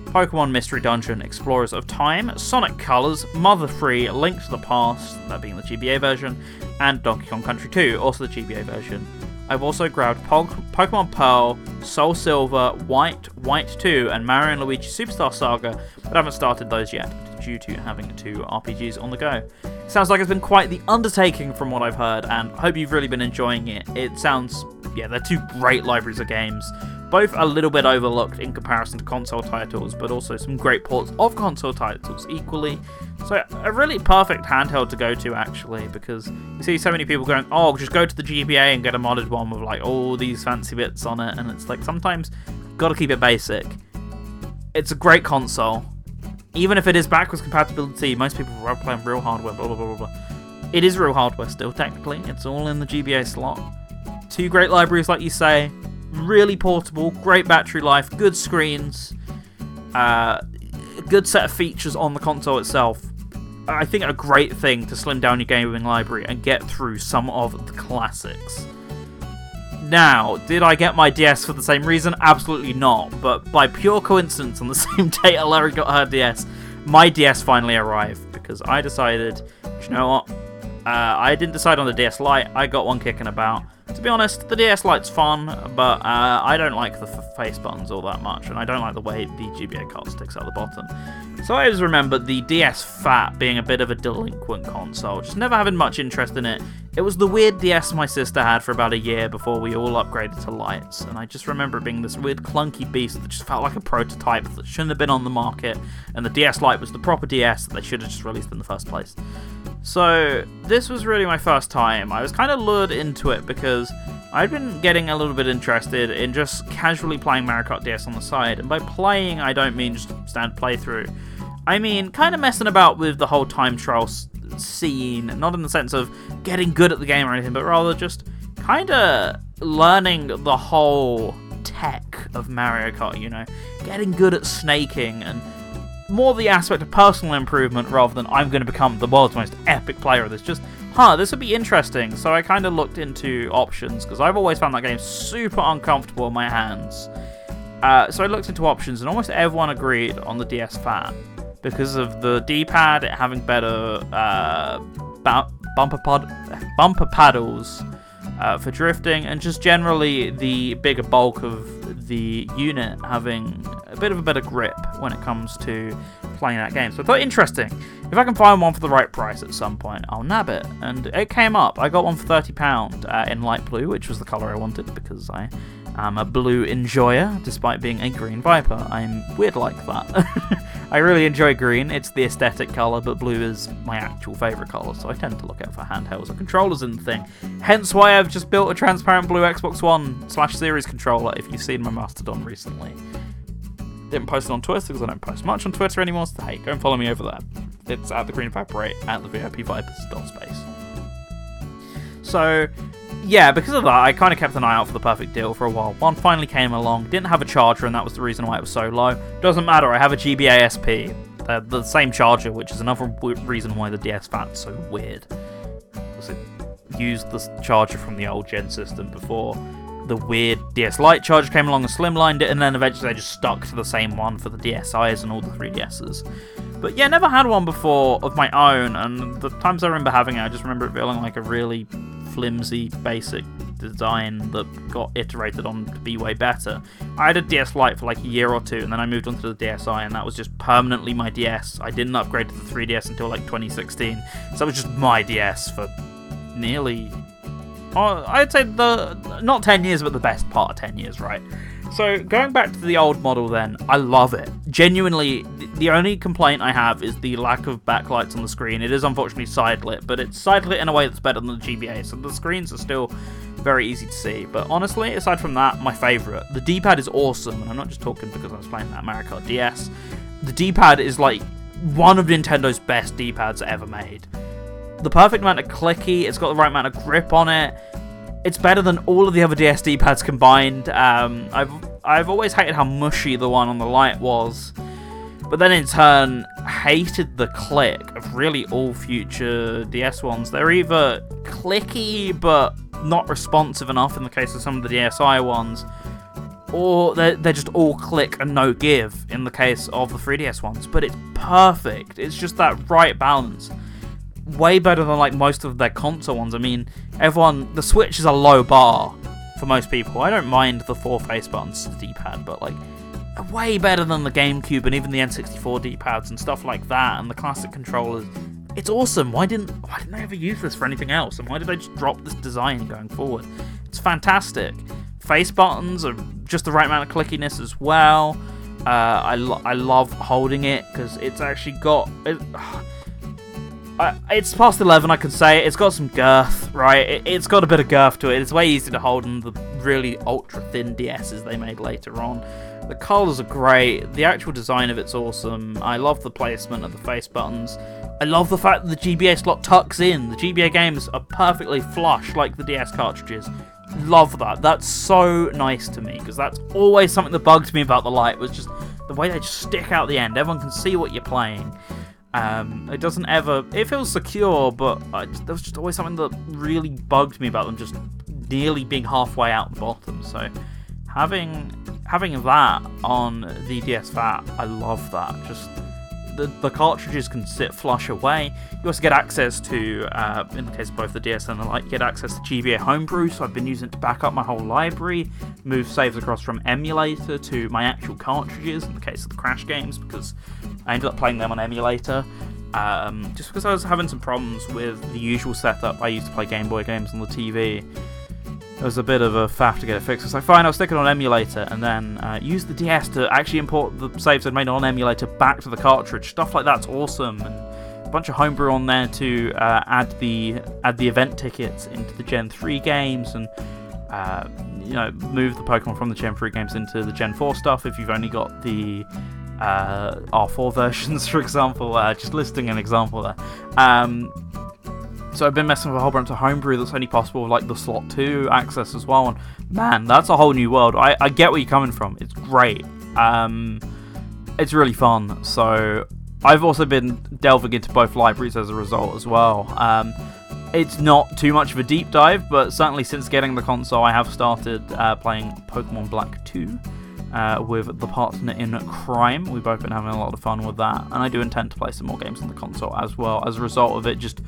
Pokemon Mystery Dungeon, Explorers of Time, Sonic Colors, Mother 3, Link to the Past, that being the GBA version, and Donkey Kong Country 2, also the GBA version. I've also grabbed Pokemon Pearl, Soul Silver, White, White 2, and Mario and Luigi Superstar Saga, but I haven't started those yet. due to having two RPGs on the go. Sounds like it's been quite the undertaking from what I've heard, and hope you've really been enjoying it. It sounds, yeah, they're two great libraries of games, both a little bit overlooked in comparison to console titles, but also some great ports of console titles equally. So, a really perfect handheld to go to, actually, because you see so many people going, oh, just go to the GBA and get a modded one with like all these fancy bits on it, and it's like sometimes gotta keep it basic. It's a great console even if it is backwards compatibility, most people are playing real hardware, blah, blah, blah, blah. It is real hardware still, technically. It's all in the GBA slot. Two great libraries, like you say. Really portable, great battery life, good screens, uh, good set of features on the console itself. I think a great thing to slim down your gaming library and get through some of the classics. Now, did I get my DS for the same reason? Absolutely not. But by pure coincidence, on the same day Larry got her DS, my DS finally arrived because I decided, you know what? Uh, I didn't decide on the DS Lite. I got one kicking about. To be honest, the DS Lite's fun, but uh, I don't like the f- face buttons all that much, and I don't like the way the GBA card sticks out the bottom. So I always remember the DS Fat being a bit of a delinquent console, just never having much interest in it. It was the weird DS my sister had for about a year before we all upgraded to lights, and I just remember it being this weird clunky beast that just felt like a prototype that shouldn't have been on the market, and the DS Lite was the proper DS that they should have just released in the first place. So, this was really my first time. I was kind of lured into it because I'd been getting a little bit interested in just casually playing Mario Kart DS on the side, and by playing, I don't mean just standard playthrough. I mean, kind of messing about with the whole time trial scene, not in the sense of getting good at the game or anything, but rather just kind of learning the whole tech of Mario Kart, you know, getting good at snaking and more the aspect of personal improvement rather than I'm going to become the world's most epic player of this. Just, huh, this would be interesting. So I kind of looked into options because I've always found that game super uncomfortable in my hands. Uh, so I looked into options and almost everyone agreed on the DS Fat because of the D-pad having better uh, bumper pod bumper paddles uh, for drifting, and just generally the bigger bulk of the unit having a bit of a better grip when it comes to playing that game. So I thought interesting. If I can find one for the right price at some point, I'll nab it. And it came up. I got one for £30 uh, in light blue, which was the colour I wanted because I am a blue enjoyer, despite being a green Viper. I'm weird like that. I really enjoy green, it's the aesthetic colour, but blue is my actual favourite colour, so I tend to look out for handhelds or controllers in the thing. Hence why I've just built a transparent blue Xbox One slash Series controller, if you've seen my Mastodon recently. Didn't post it on Twitter because I don't post much on Twitter anymore, so hey, go and follow me over there. It's at the Green Evaporate at the VIP Vipers space. So, yeah, because of that, I kind of kept an eye out for the perfect deal for a while. One finally came along, didn't have a charger, and that was the reason why it was so low. Doesn't matter, I have a GBA SP, the same charger, which is another reason why the DS Fat's so weird. Because it used the charger from the old gen system before the weird DS Lite charger came along and slimlined it, and then eventually they just stuck to the same one for the DSIs and all the 3DSs. But yeah, never had one before of my own, and the times I remember having it, I just remember it feeling like a really flimsy, basic design that got iterated on to be way better. I had a DS Lite for like a year or two, and then I moved on to the DSi, and that was just permanently my DS. I didn't upgrade to the 3DS until like 2016, so it was just my DS for nearly. Oh, I'd say the not 10 years, but the best part of 10 years, right? So going back to the old model, then I love it. Genuinely, the only complaint I have is the lack of backlights on the screen. It is unfortunately side lit, but it's side lit in a way that's better than the GBA, so the screens are still very easy to see. But honestly, aside from that, my favourite. The D-pad is awesome, and I'm not just talking because I was playing that Mario Kart DS. The D-pad is like one of Nintendo's best D-pads ever made. The perfect amount of clicky, it's got the right amount of grip on it it's better than all of the other DS D-pads combined. Um, I've I've always hated how mushy the one on the light was, but then in turn hated the click of really all future DS ones. They're either clicky but not responsive enough in the case of some of the DSi ones, or they're, they're just all click and no give in the case of the 3DS ones. But it's perfect. It's just that right balance way better than like most of their console ones. I mean, everyone the Switch is a low bar for most people. I don't mind the four face buttons to the D-pad, but like way better than the GameCube and even the N64 D-pads and stuff like that, and the classic controllers. It's awesome. Why didn't why didn't they ever use this for anything else? And why did they just drop this design going forward? It's fantastic. Face buttons are just the right amount of clickiness as well. Uh, I, lo- I love holding it because it's actually got. It, it's past 11, I can say. It's got some girth, right? It, has got a bit of girth to it. It's way easier to hold than the really ultra thin DSs they made later on. The colours are great. The actual design of it's awesome. I love the placement of the face buttons. I love the fact that the GBA slot tucks in. The GBA games are perfectly flush like the DS cartridges. Love that. That's so nice to me because that's always something that bugged me about the light was just the way they just stick out the end. Everyone can see what you're playing. Um, it doesn't ever. It feels secure, but I, there was just always something that really bugged me about them, just nearly being halfway out the bottom. So having having that on the DS Fat, I love that. Just the, the cartridges can sit flush away. You also get access to, uh, in the case of both the DS and the Lite, you get access to GBA Homebrew, so I've been using it to back up my whole library, move saves across from emulator to my actual cartridges, in the case of the Crash games, because I ended up playing them on emulator. Um, just because I was having some problems with the usual setup I used to play Game Boy games on the TV. It was a bit of a faff to get it fixed. So fine, I'll stick it on emulator and then uh, use the DS to actually import the saves I'd made on emulator back to the cartridge. Stuff like that's awesome. And a bunch of homebrew on there to uh, add the add the event tickets into the Gen 3 games and uh, you know move the Pokemon from the Gen 3 games into the Gen 4 stuff if you've only got the uh, R4 versions, for example. Uh, just listing an example there. Um, so I've been messing with a whole bunch of homebrew that's only possible with like the slot 2 access as well. And man, that's a whole new world. I, I get where you're coming from. It's great. Um, it's really fun. So I've also been delving into both libraries as a result as well. Um, it's not too much of a deep dive, but certainly since getting the console, I have started uh, playing Pokemon Black 2 uh, with the partner in crime. We've both been having a lot of fun with that, and I do intend to play some more games on the console as well as a result of it just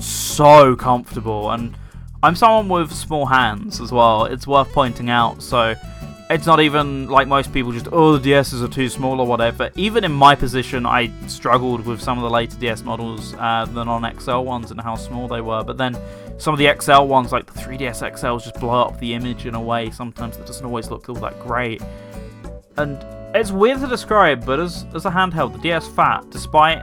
so comfortable. And I'm someone with small hands as well, it's worth pointing out. So it's not even like most people just, oh, the DSs are too small or whatever. Even in my position, I struggled with some of the later DS models, uh, the non XL ones, and how small they were. But then some of the XL ones, like the 3DS XLs, just blow up the image in a way sometimes that doesn't always look all that great. And it's weird to describe, but as, as a handheld, the DS Fat, despite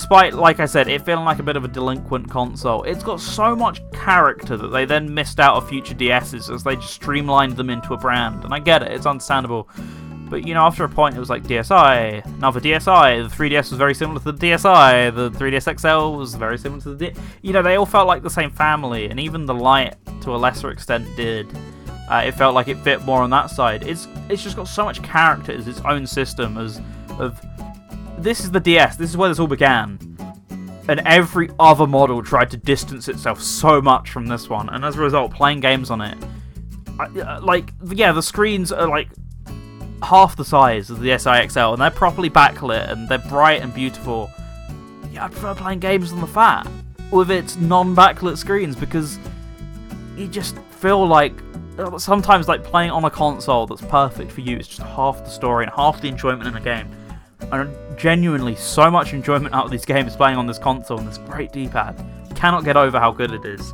Despite, like I said, it feeling like a bit of a delinquent console, it's got so much character that they then missed out of future DSs as they just streamlined them into a brand. And I get it, it's understandable. But, you know, after a point, it was like DSi, another DSi, the 3DS was very similar to the DSi, the 3DS XL was very similar to the D- You know, they all felt like the same family, and even the Lite, to a lesser extent, did. Uh, it felt like it fit more on that side. It's it's just got so much character as its own system as of this is the DS. This is where this all began. And every other model tried to distance itself so much from this one, and as a result, playing games on it, uh, like yeah, the screens are like half the size of the SIXL, and they're properly backlit and they're bright and beautiful. Yeah, I prefer playing games on the Fat with its non-backlit screens because you just feel like uh, sometimes like playing on a console that's perfect for you is just half the story and half the enjoyment in a game. And genuinely so much enjoyment out of these games playing on this console and this great D-pad. Cannot get over how good it is.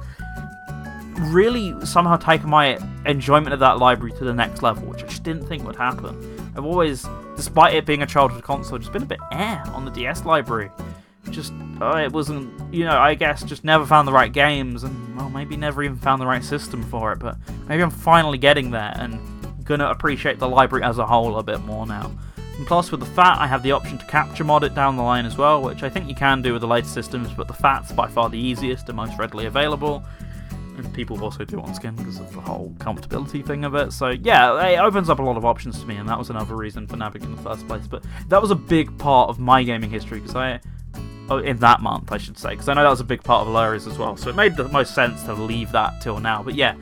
Really somehow taken my enjoyment of that library to the next level, which I just didn't think would happen. I've always, despite it being a childhood console, just been a bit eh on the DS library. Just, oh, it wasn't, you know, I guess just never found the right games and, well, maybe never even found the right system for it, but maybe I'm finally getting there and gonna appreciate the library as a whole a bit more now. And plus, with the FAT, I have the option to capture mod it down the line as well, which I think you can do with the later systems, but the FAT's by far the easiest and most readily available. And people also do on skin because of the whole comfortability thing of it. So, yeah, it opens up a lot of options to me, and that was another reason for nabbing in the first place. But that was a big part of my gaming history because I. Oh, in that month, I should say, because I know that was a big part of Alari's as well. So it made the most sense to leave that till now. But yeah,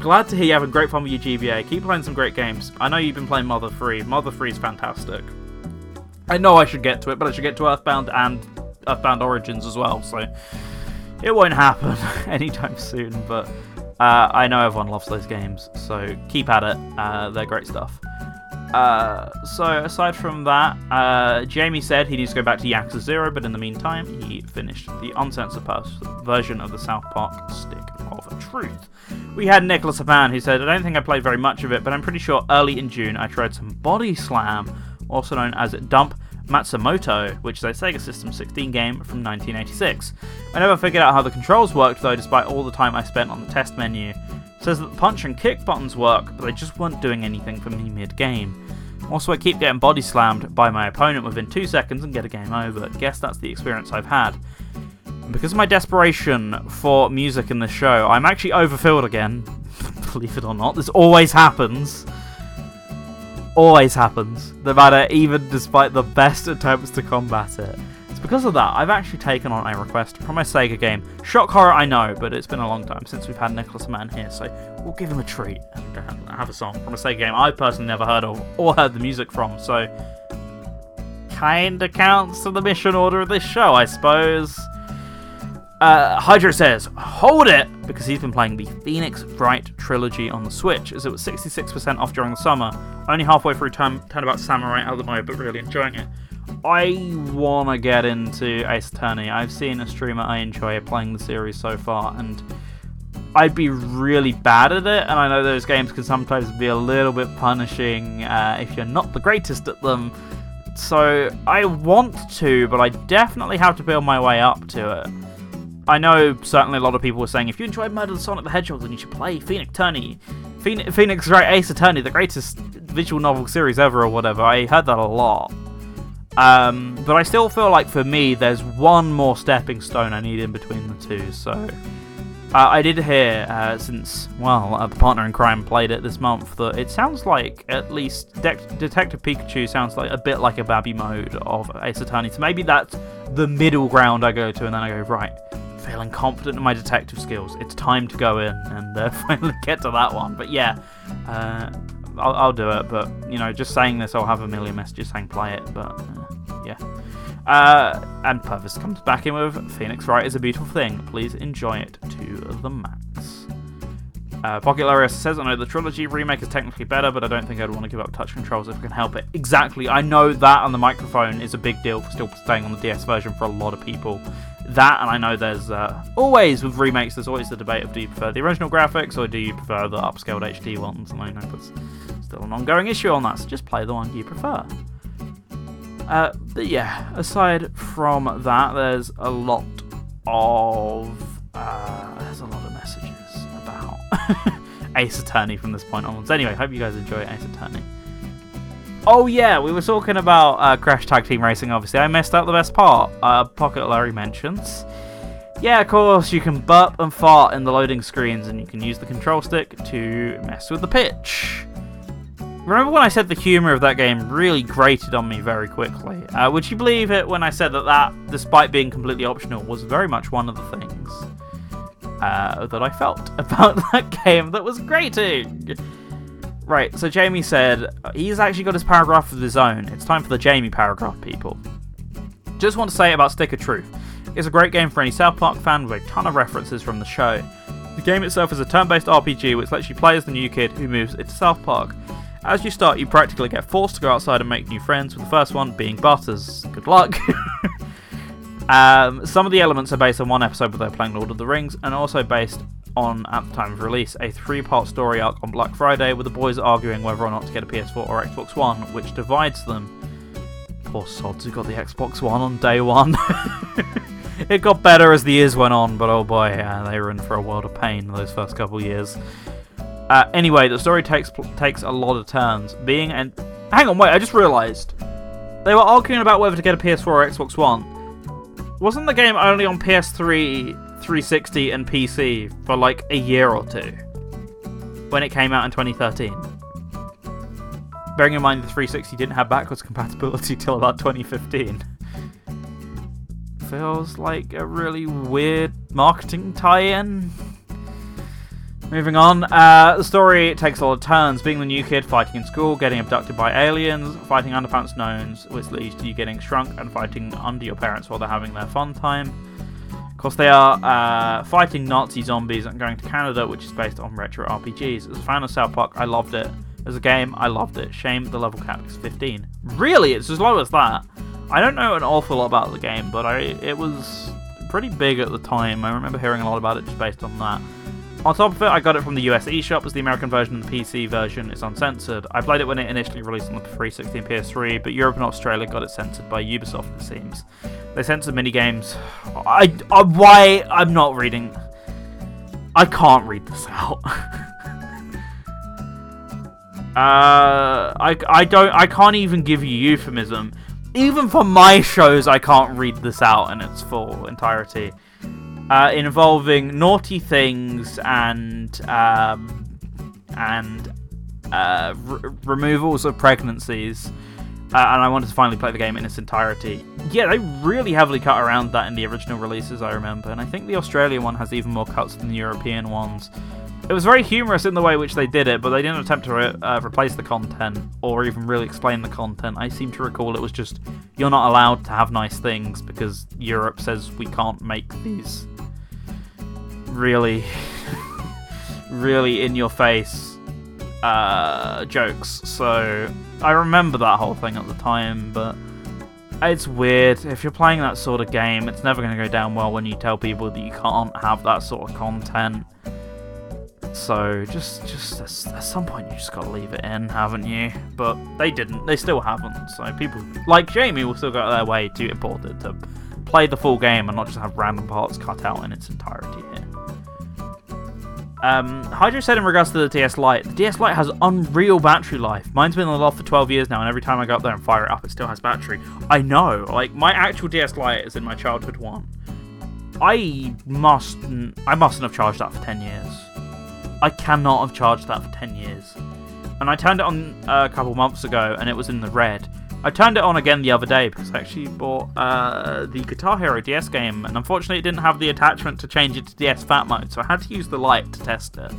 glad to hear you're having great fun with your GBA. Keep playing some great games. I know you've been playing Mother 3. Mother 3 is fantastic. I know I should get to it, but I should get to Earthbound and Earthbound Origins as well, so it won't happen anytime soon, but uh, I know everyone loves those games, so keep at it. Uh, they're great stuff. Uh, so aside from that, uh, Jamie said he needs to go back to Yakuza Zero, but in the meantime, he finished the uncensored version of the South Park Stick of Truth. We had Nicholas Apan who said, I don't think I played very much of it, but I'm pretty sure early in June I tried some Body Slam, also known as Dump Matsumoto, which is a Sega System 16 game from 1986. I never figured out how the controls worked though, despite all the time I spent on the test menu. Says that the punch and kick buttons work, but they just weren't doing anything for me mid game. Also, I keep getting body slammed by my opponent within two seconds and get a game over. Guess that's the experience I've had. Because of my desperation for music in this show, I'm actually overfilled again. Believe it or not, this always happens always happens, no matter even despite the best attempts to combat it. It's because of that I've actually taken on a request from a Sega game. Shock horror, I know, but it's been a long time since we've had Nicholas Mann here, so we'll give him a treat and have a song from a Sega game I personally never heard of or heard the music from, so kinda counts to the mission order of this show, I suppose. Uh, Hydro says, hold it! Because he's been playing the Phoenix Wright trilogy on the Switch, as it was 66% off during the summer. Only halfway through turn, about Samurai at the mode, but really enjoying it. I want to get into Ace Attorney. I've seen a streamer I enjoy playing the series so far, and I'd be really bad at it. And I know those games can sometimes be a little bit punishing uh, if you're not the greatest at them. So I want to, but I definitely have to build my way up to it. I know certainly a lot of people were saying if you enjoyed Murder the Sonic the Hedgehog, then you should play Phoenix Attorney. Phoenix, Phoenix Wright Ace Attorney, the greatest visual novel series ever, or whatever. I heard that a lot. Um, but I still feel like for me, there's one more stepping stone I need in between the two. So uh, I did hear, uh, since, well, uh, the partner in crime played it this month, that it sounds like, at least, De- Detective Pikachu sounds like a bit like a Babby mode of Ace Attorney. So maybe that's the middle ground I go to, and then I go, right, feeling confident in my detective skills. It's time to go in and uh, finally get to that one. But yeah, uh, I'll, I'll, do it. But you know, just saying this, I'll have a million messages saying play it. But uh, yeah. Uh, and Purvis comes back in with Phoenix Wright is a beautiful thing. Please enjoy it to the max. Uh, Pocket Larius says, I know the trilogy remake is technically better, but I don't think I'd want to give up touch controls if I can help it. Exactly. I know that on the microphone is a big deal for still staying on the DS version for a lot of people. That, and I know there's uh, always, with remakes, there's always the debate of do you prefer the original graphics or do you prefer the upscaled HD ones? And I know there's still an ongoing issue on that, so just play the one you prefer. Uh, but yeah, aside from that, there's a lot of. Uh, there's a lot of messages about Ace Attorney from this point onwards. Anyway, hope you guys enjoy Ace Attorney. Oh yeah, we were talking about uh, Crash Tag Team Racing. Obviously, I missed out the best part. Uh, Pocket Larry mentions. Yeah, of course, you can burp and fart in the loading screens, and you can use the control stick to mess with the pitch. Remember when I said the humour of that game really grated on me very quickly? Uh, would you believe it when I said that that, despite being completely optional, was very much one of the things uh, that I felt about that game that was grating. Right, so Jamie said he's actually got his paragraph of his own. It's time for the Jamie paragraph, people. Just want to say about Stick of Truth. It's a great game for any South Park fan with a ton of references from the show. The game itself is a turn based RPG which lets you play as the new kid who moves into South Park. As you start, you practically get forced to go outside and make new friends, with the first one being Butters. Good luck. Um, some of the elements are based on one episode where they're playing Lord of the Rings, and also based on, at the time of release, a three part story arc on Black Friday with the boys arguing whether or not to get a PS4 or Xbox One, which divides them. Poor sods who got the Xbox One on day one. it got better as the years went on, but oh boy, yeah, they were in for a world of pain those first couple years. Uh, anyway, the story takes takes a lot of turns. Being and hang on, wait, I just realised they were arguing about whether to get a PS4 or Xbox One. Wasn't the game only on PS3, 360, and PC for like a year or two? When it came out in 2013? Bearing in mind the 360 didn't have backwards compatibility till about 2015. Feels like a really weird marketing tie in. Moving on, uh, the story takes a lot of turns. Being the new kid, fighting in school, getting abducted by aliens, fighting underpants gnomes, which leads to you getting shrunk and fighting under your parents while they're having their fun time. Of course, they are uh, fighting Nazi zombies and going to Canada, which is based on retro RPGs. As a fan of South Park, I loved it, as a game. I loved it. Shame the level cap is 15. Really, it's as low as that. I don't know an awful lot about the game, but I it was pretty big at the time. I remember hearing a lot about it just based on that. On top of it, I got it from the US eShop as the American version and the PC version is uncensored. I played it when it initially released on the 360 and PS3, but Europe and Australia got it censored by Ubisoft, it seems. They censored minigames. I, I why I'm not reading. I can't read this out. uh, I, I don't I can't even give you euphemism. Even for my shows, I can't read this out in its full entirety uh, involving naughty things and um, and uh, removals of pregnancies. Uh, and I wanted to finally play the game in its entirety. Yeah, they really heavily cut around that in the original releases, I remember, and I think the Australian one has even more cuts than the European ones. It was very humorous in the way which they did it, but they didn't attempt to re- uh, replace the content or even really explain the content. I seem to recall it was just you're not allowed to have nice things because Europe says we can't make these really, really in your face uh, jokes. So I remember that whole thing at the time, but it's weird. If you're playing that sort of game, it's never going to go down well when you tell people that you can't have that sort of content. So just, just at some point, you just got to leave it in, haven't you? But they didn't. They still haven't. So people like Jamie will still go out their way to import it to play the full game and not just have random parts cut out in its entirety here. Um, Hydro said in regards to the DS Lite, the DS Lite has unreal battery life. Mine's been on the loft for 12 years now, and every time I go up there and fire it up, it still has battery. I know, like, my actual DS Lite is in my childhood one. I must, I mustn't have charged that for 10 years. I cannot have charged that for 10 years. And I turned it on a couple months ago, and it was in the red. I turned it on again the other day because I actually bought uh, the Guitar Hero DS game, and unfortunately it didn't have the attachment to change it to DS Fat Mode, so I had to use the light to test it.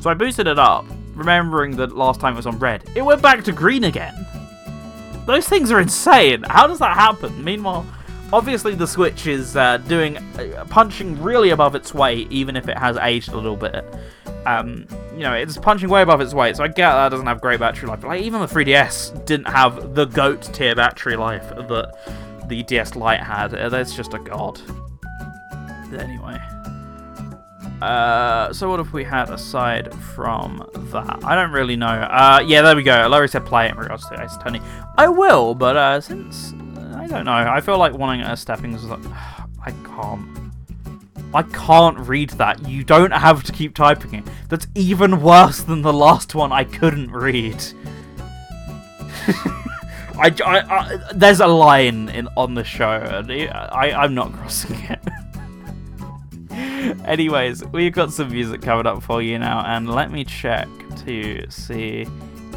So I boosted it up, remembering that last time it was on red. It went back to green again! Those things are insane! How does that happen? Meanwhile, obviously the Switch is uh, doing uh, punching really above its weight, even if it has aged a little bit. Um, you know, it's punching way above its weight, so I get that doesn't have great battery life. But like even the 3DS didn't have the goat tier battery life that the DS Lite had. Uh, that's just a god. Anyway. Uh, so what have we had aside from that? I don't really know. Uh, yeah, there we go. Larry said play it in regards to Attorney. I will, but uh, since don't know, I feel like wanting a stepping is like I can't. I can't read that. You don't have to keep typing it. That's even worse than the last one I couldn't read. I, I, I, there's a line in on the show, and I, I'm not crossing it. Anyways, we've got some music covered up for you now, and let me check to see.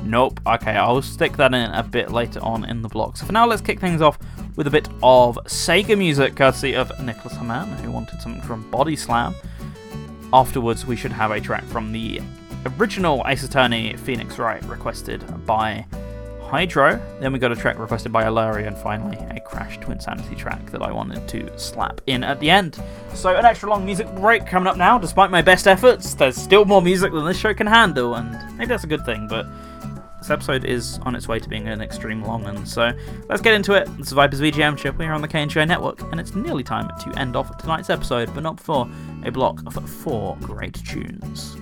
Nope. Okay, I'll stick that in a bit later on in the block. So for now, let's kick things off with a bit of Sega music, courtesy of Nicholas Hamann, who wanted something from Body Slam. Afterwards, we should have a track from the original Ace Attorney Phoenix Wright, requested by Hydro. Then we got a track requested by Alaria, and finally a Crash Twinsanity track that I wanted to slap in at the end. So an extra long music break coming up now. Despite my best efforts, there's still more music than this show can handle, and maybe that's a good thing, but this episode is on its way to being an extreme long one, so let's get into it. This is Vipers VGMture. We're on the KNGI Network, and it's nearly time to end off tonight's episode, but not before a block of four great tunes.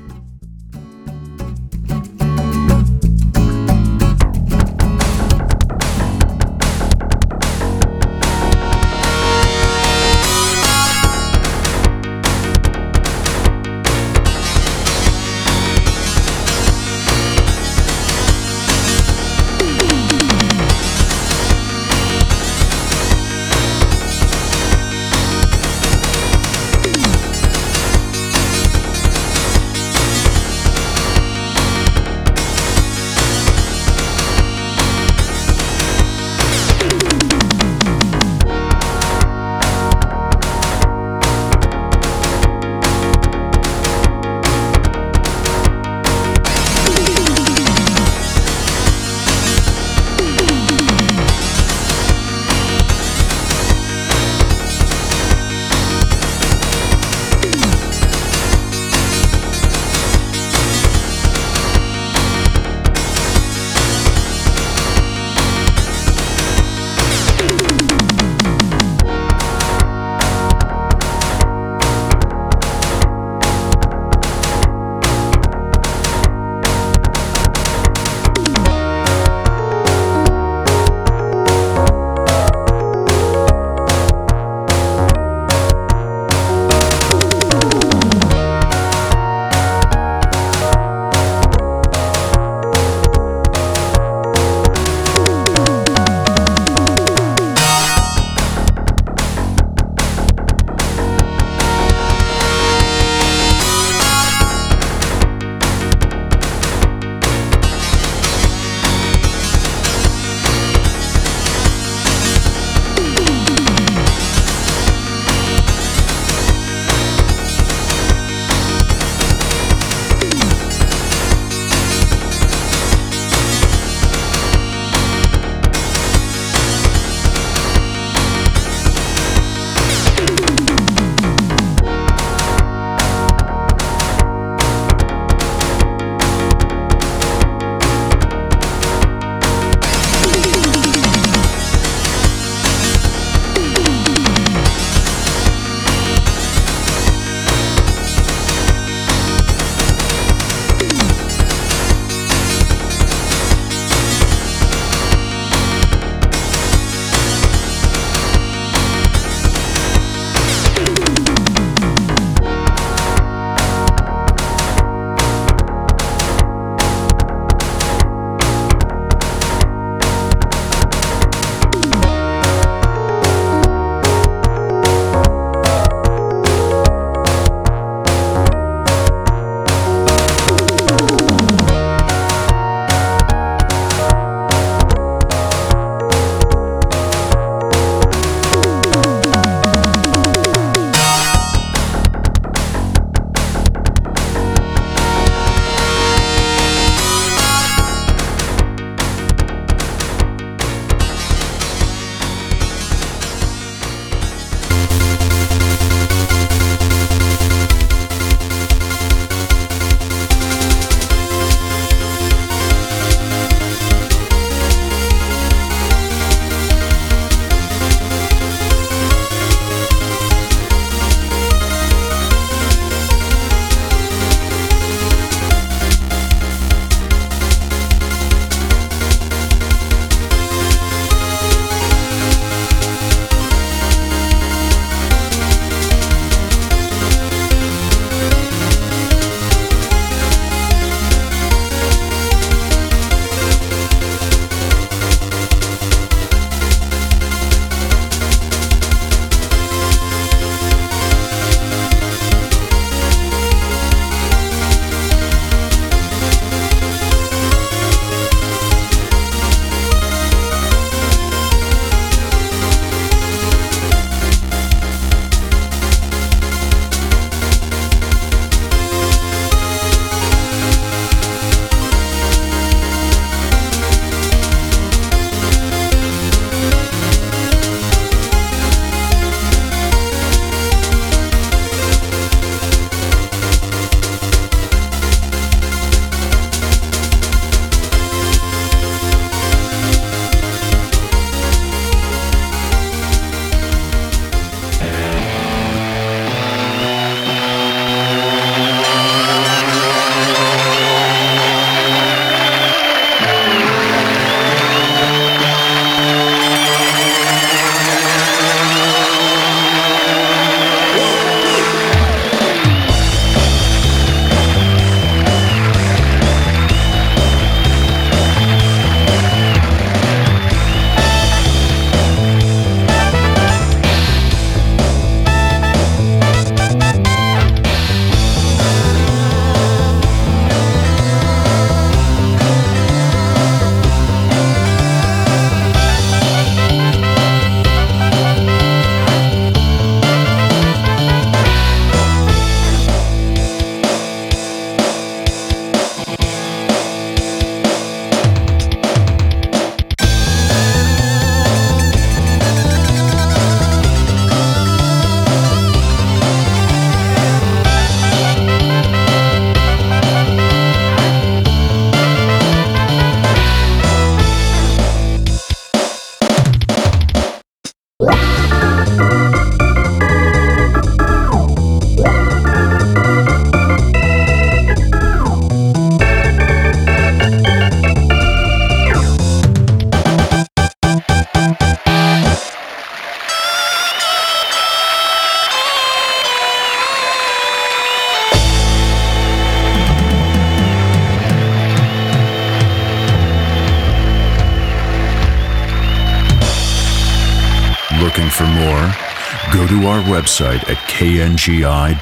website at kngi.org.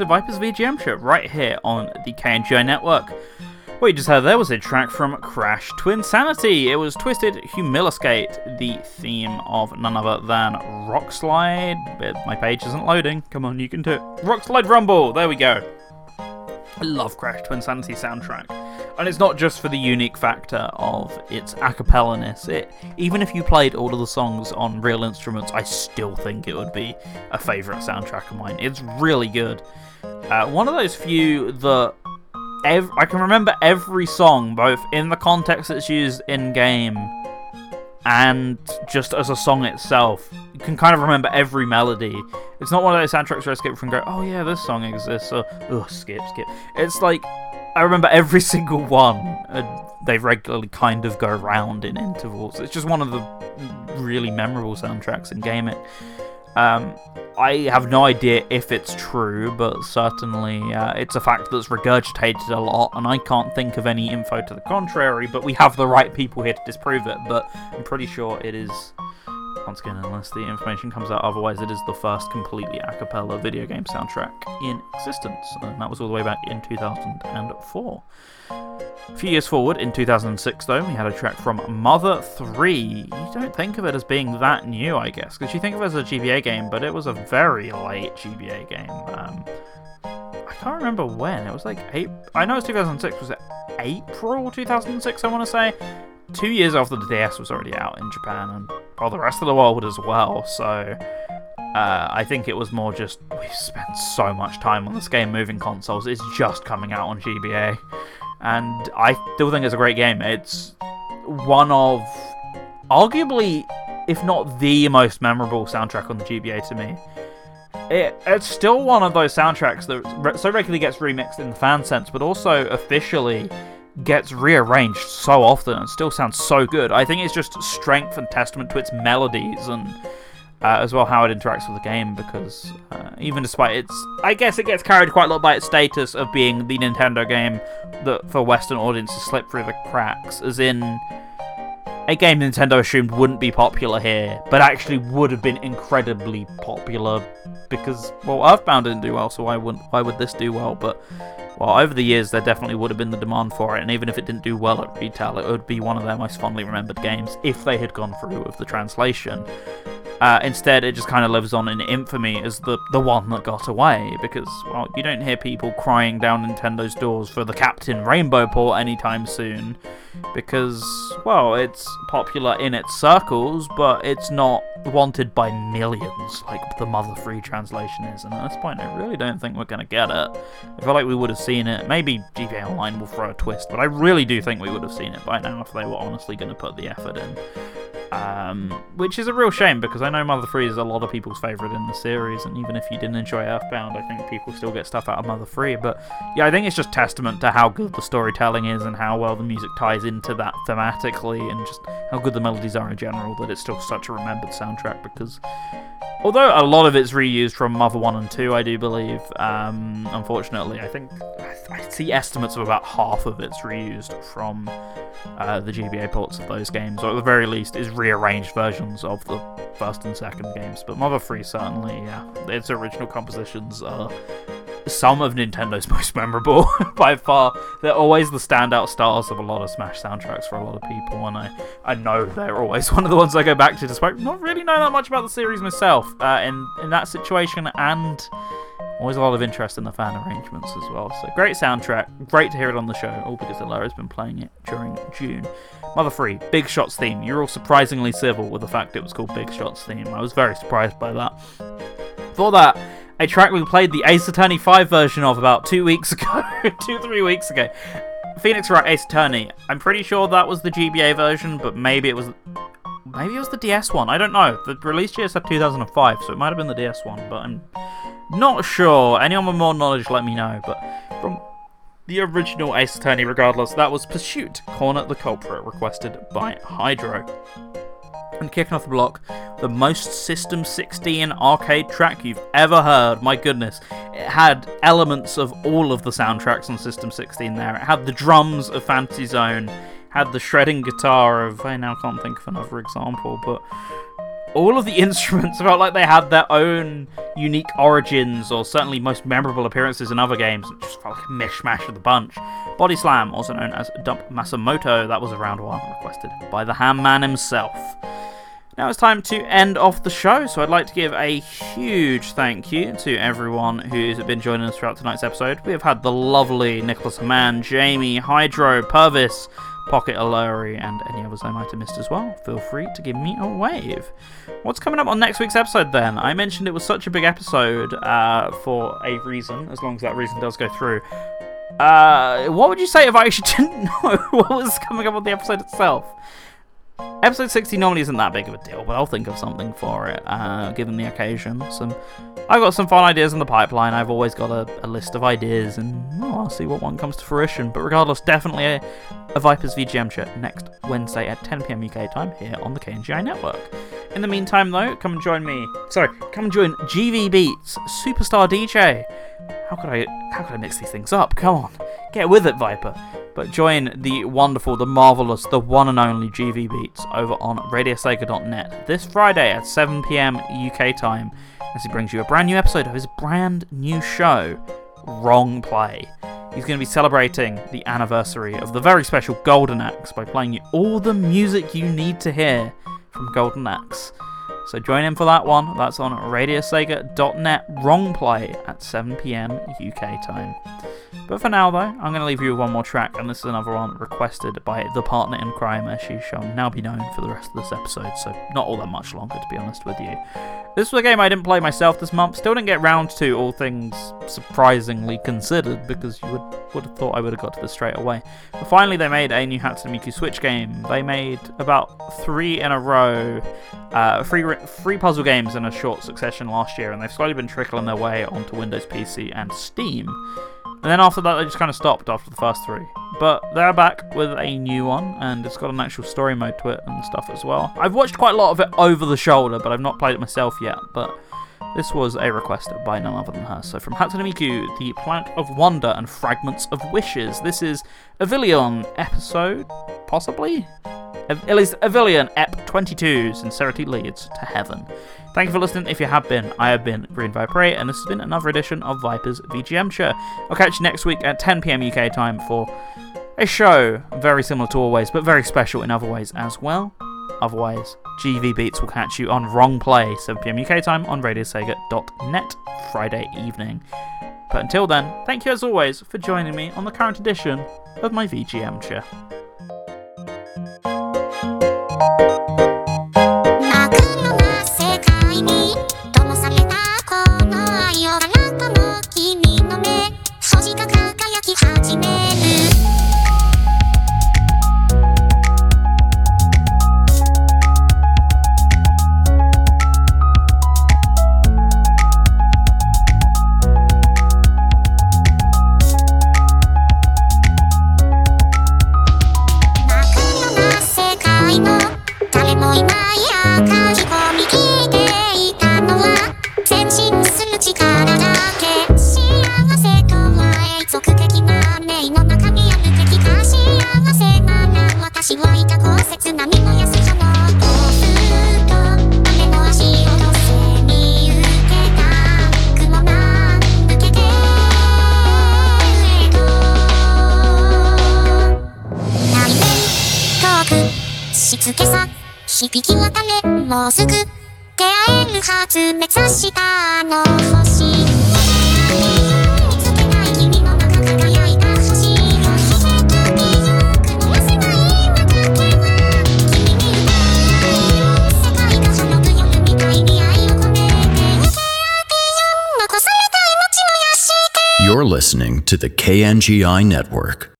to Viper's VGMture right here on the KNGI network. What you just heard there was a track from Crash Twinsanity. It was Twisted Humiliskate, the theme of none other than Rock Slide. But my page isn't loading. Come on, you can do it. Rock Slide Rumble. There we go. I love Crash Twinsanity soundtrack. And it's not just for the unique factor of its a cappella-ness. It, even if you played all of the songs on real instruments, I still think it would be a favourite soundtrack of mine. It's really good. Uh, one of those few that ev- I can remember every song, both in the context it's used in game and just as a song itself. You can kind of remember every melody. It's not one of those soundtracks where I skip from go, oh yeah, this song exists, or oh skip, skip. It's like I remember every single one. And they regularly kind of go around in intervals. It's just one of the really memorable soundtracks in gaming. Um, I have no idea if it's true, but certainly uh, it's a fact that's regurgitated a lot, and I can't think of any info to the contrary, but we have the right people here to disprove it, but I'm pretty sure it is, once again, unless the information comes out otherwise, it is the first completely a cappella video game soundtrack in existence, and that was all the way back in 2004. A few years forward, in 2006, though, we had a track from Mother 3. You don't think of it as being that new, I guess, because you think of it as a GBA game, but it was a very late GBA game. Um, I can't remember when. It was like. I know it's 2006. Was it April 2006? I want to say. Two years after the DS was already out in Japan and well, the rest of the world as well. So uh, I think it was more just we've spent so much time on this game moving consoles. It's just coming out on GBA and I still think it's a great game. It's one of arguably, if not the most memorable soundtrack on the GBA to me. It, it's still one of those soundtracks that so regularly gets remixed in the fan sense, but also officially gets rearranged so often and still sounds so good. I think it's just strength and testament to its melodies and uh, as well how it interacts with the game because uh, even despite its I guess it gets carried quite a lot by its status of being the Nintendo game that for Western audiences slip through the cracks as in a game Nintendo assumed wouldn't be popular here, but actually would have been incredibly popular because well, Earthbound didn't do well, so why wouldn't why would this do well? But well, over the years there definitely would have been the demand for it, and even if it didn't do well at retail, it would be one of their most fondly remembered games if they had gone through with the translation. Uh, instead, it just kind of lives on in infamy as the, the one that got away, because, well, you don't hear people crying down Nintendo's doors for the Captain Rainbow port anytime soon, because, well, it's popular in its circles, but it's not wanted by millions like the Mother 3 translation is, and at this point, I really don't think we're going to get it. I feel like we would have seen it. Maybe GBA Online will throw a twist, but I really do think we would have seen it by now if they were honestly going to put the effort in. Um, which is a real shame because I know Mother 3 is a lot of people's favourite in the series, and even if you didn't enjoy Earthbound, I think people still get stuff out of Mother 3. But yeah, I think it's just testament to how good the storytelling is and how well the music ties into that thematically, and just how good the melodies are in general that it's still such a remembered soundtrack because although a lot of it's reused from Mother 1 and 2, I do believe, um, unfortunately, I think I see estimates of about half of it's reused from uh, the GBA ports of those games, or at the very least, is rearranged versions of the first and second games. But Mother 3 certainly, yeah, its original compositions are some of Nintendo's most memorable by far. They're always the standout stars of a lot of Smash soundtracks for a lot of people, and I, I know they're always one of the ones I go back to, despite not really knowing that much about the series myself. Uh, in in that situation, and always a lot of interest in the fan arrangements as well. So great soundtrack, great to hear it on the show, all because Alara's been playing it during June. Mother 3, Big Shots theme. You're all surprisingly civil with the fact it was called Big Shots theme. I was very surprised by that. For that, a track we played the Ace Attorney 5 version of about two weeks ago, two, three weeks ago. Phoenix Wright Ace Attorney. I'm pretty sure that was the GBA version, but maybe it was. Maybe it was the DS one. I don't know. The release year said 2005, so it might have been the DS one, but I'm not sure. Anyone with more knowledge, let me know. But from the original Ace Attorney, regardless, that was Pursuit, Corner the Culprit, requested by Hydro. And kicking off the block, the most System 16 arcade track you've ever heard. My goodness. It had elements of all of the soundtracks on System 16 there. It had the drums of Fantasy Zone, had the shredding guitar of. I now can't think of another example, but all of the instruments felt like they had their own unique origins or certainly most memorable appearances in other games. It just felt like a mishmash of the bunch. Body Slam, also known as Dump Matsumoto, that was a round one requested by the Ham Man himself. Now it's time to end off the show, so I'd like to give a huge thank you to everyone who's been joining us throughout tonight's episode. We have had the lovely Nicholas Mann, Jamie, Hydro, Purvis, Pocket Aluri, and any others I might have missed as well. Feel free to give me a wave. What's coming up on next week's episode then? I mentioned it was such a big episode uh, for a reason, as long as that reason does go through. Uh, what would you say if I actually didn't know what was coming up on the episode itself? Episode 60 normally isn't that big of a deal, but I'll think of something for it, uh, given the occasion. Some, I've got some fun ideas in the pipeline. I've always got a, a list of ideas, and I'll see what one comes to fruition. But regardless, definitely a, a Vipers VGMture next Wednesday at 10pm UK time here on the KNGI network. In the meantime, though, come and join me. Sorry, come and join GV Beats, Superstar DJ. How could I? How could I mix these things up? Come on, get with it, Viper. But join the wonderful, the marvelous, the one and only GV Beats over on RadioSega.net this Friday at 7 pm UK time as he brings you a brand new episode of his brand new show, Wrong Play. He's going to be celebrating the anniversary of the very special Golden Axe by playing you all the music you need to hear from Golden Axe. So join in for that one. That's on radiosega.net wrong play at 7 pm UK time. But for now, though, I'm going to leave you with one more track, and this is another one requested by the partner in crime, as she shall now be known for the rest of this episode, so not all that much longer, to be honest with you. This was a game I didn't play myself this month, still didn't get round to, all things surprisingly considered, because you would, would have thought I would have got to this straight away. But finally, they made a new Hatsune Miku Switch game. They made about three in a row, uh, free, free puzzle games in a short succession last year, and they've slowly been trickling their way onto Windows PC and Steam. And then after that, they just kind of stopped after the first three. But they're back with a new one, and it's got an actual story mode to it and stuff as well. I've watched quite a lot of it over the shoulder, but I've not played it myself yet. But this was a request by none other than her. So from Hatsune Miku, The Planet of Wonder and Fragments of Wishes. This is Avillion episode, possibly? At least Avillion Ep 22, Sincerity Leads to Heaven. Thank you for listening if you have been. I have been Green Vipray, and this has been another edition of Viper's VGMture. I'll catch you next week at 10pm UK time for a show very similar to always, but very special in other ways as well. Otherwise, GV Beats will catch you on Wrong Play, 7pm UK time on radiosega.net Friday evening. But until then, thank you as always for joining me on the current edition of my VGMture. to the KNGI network.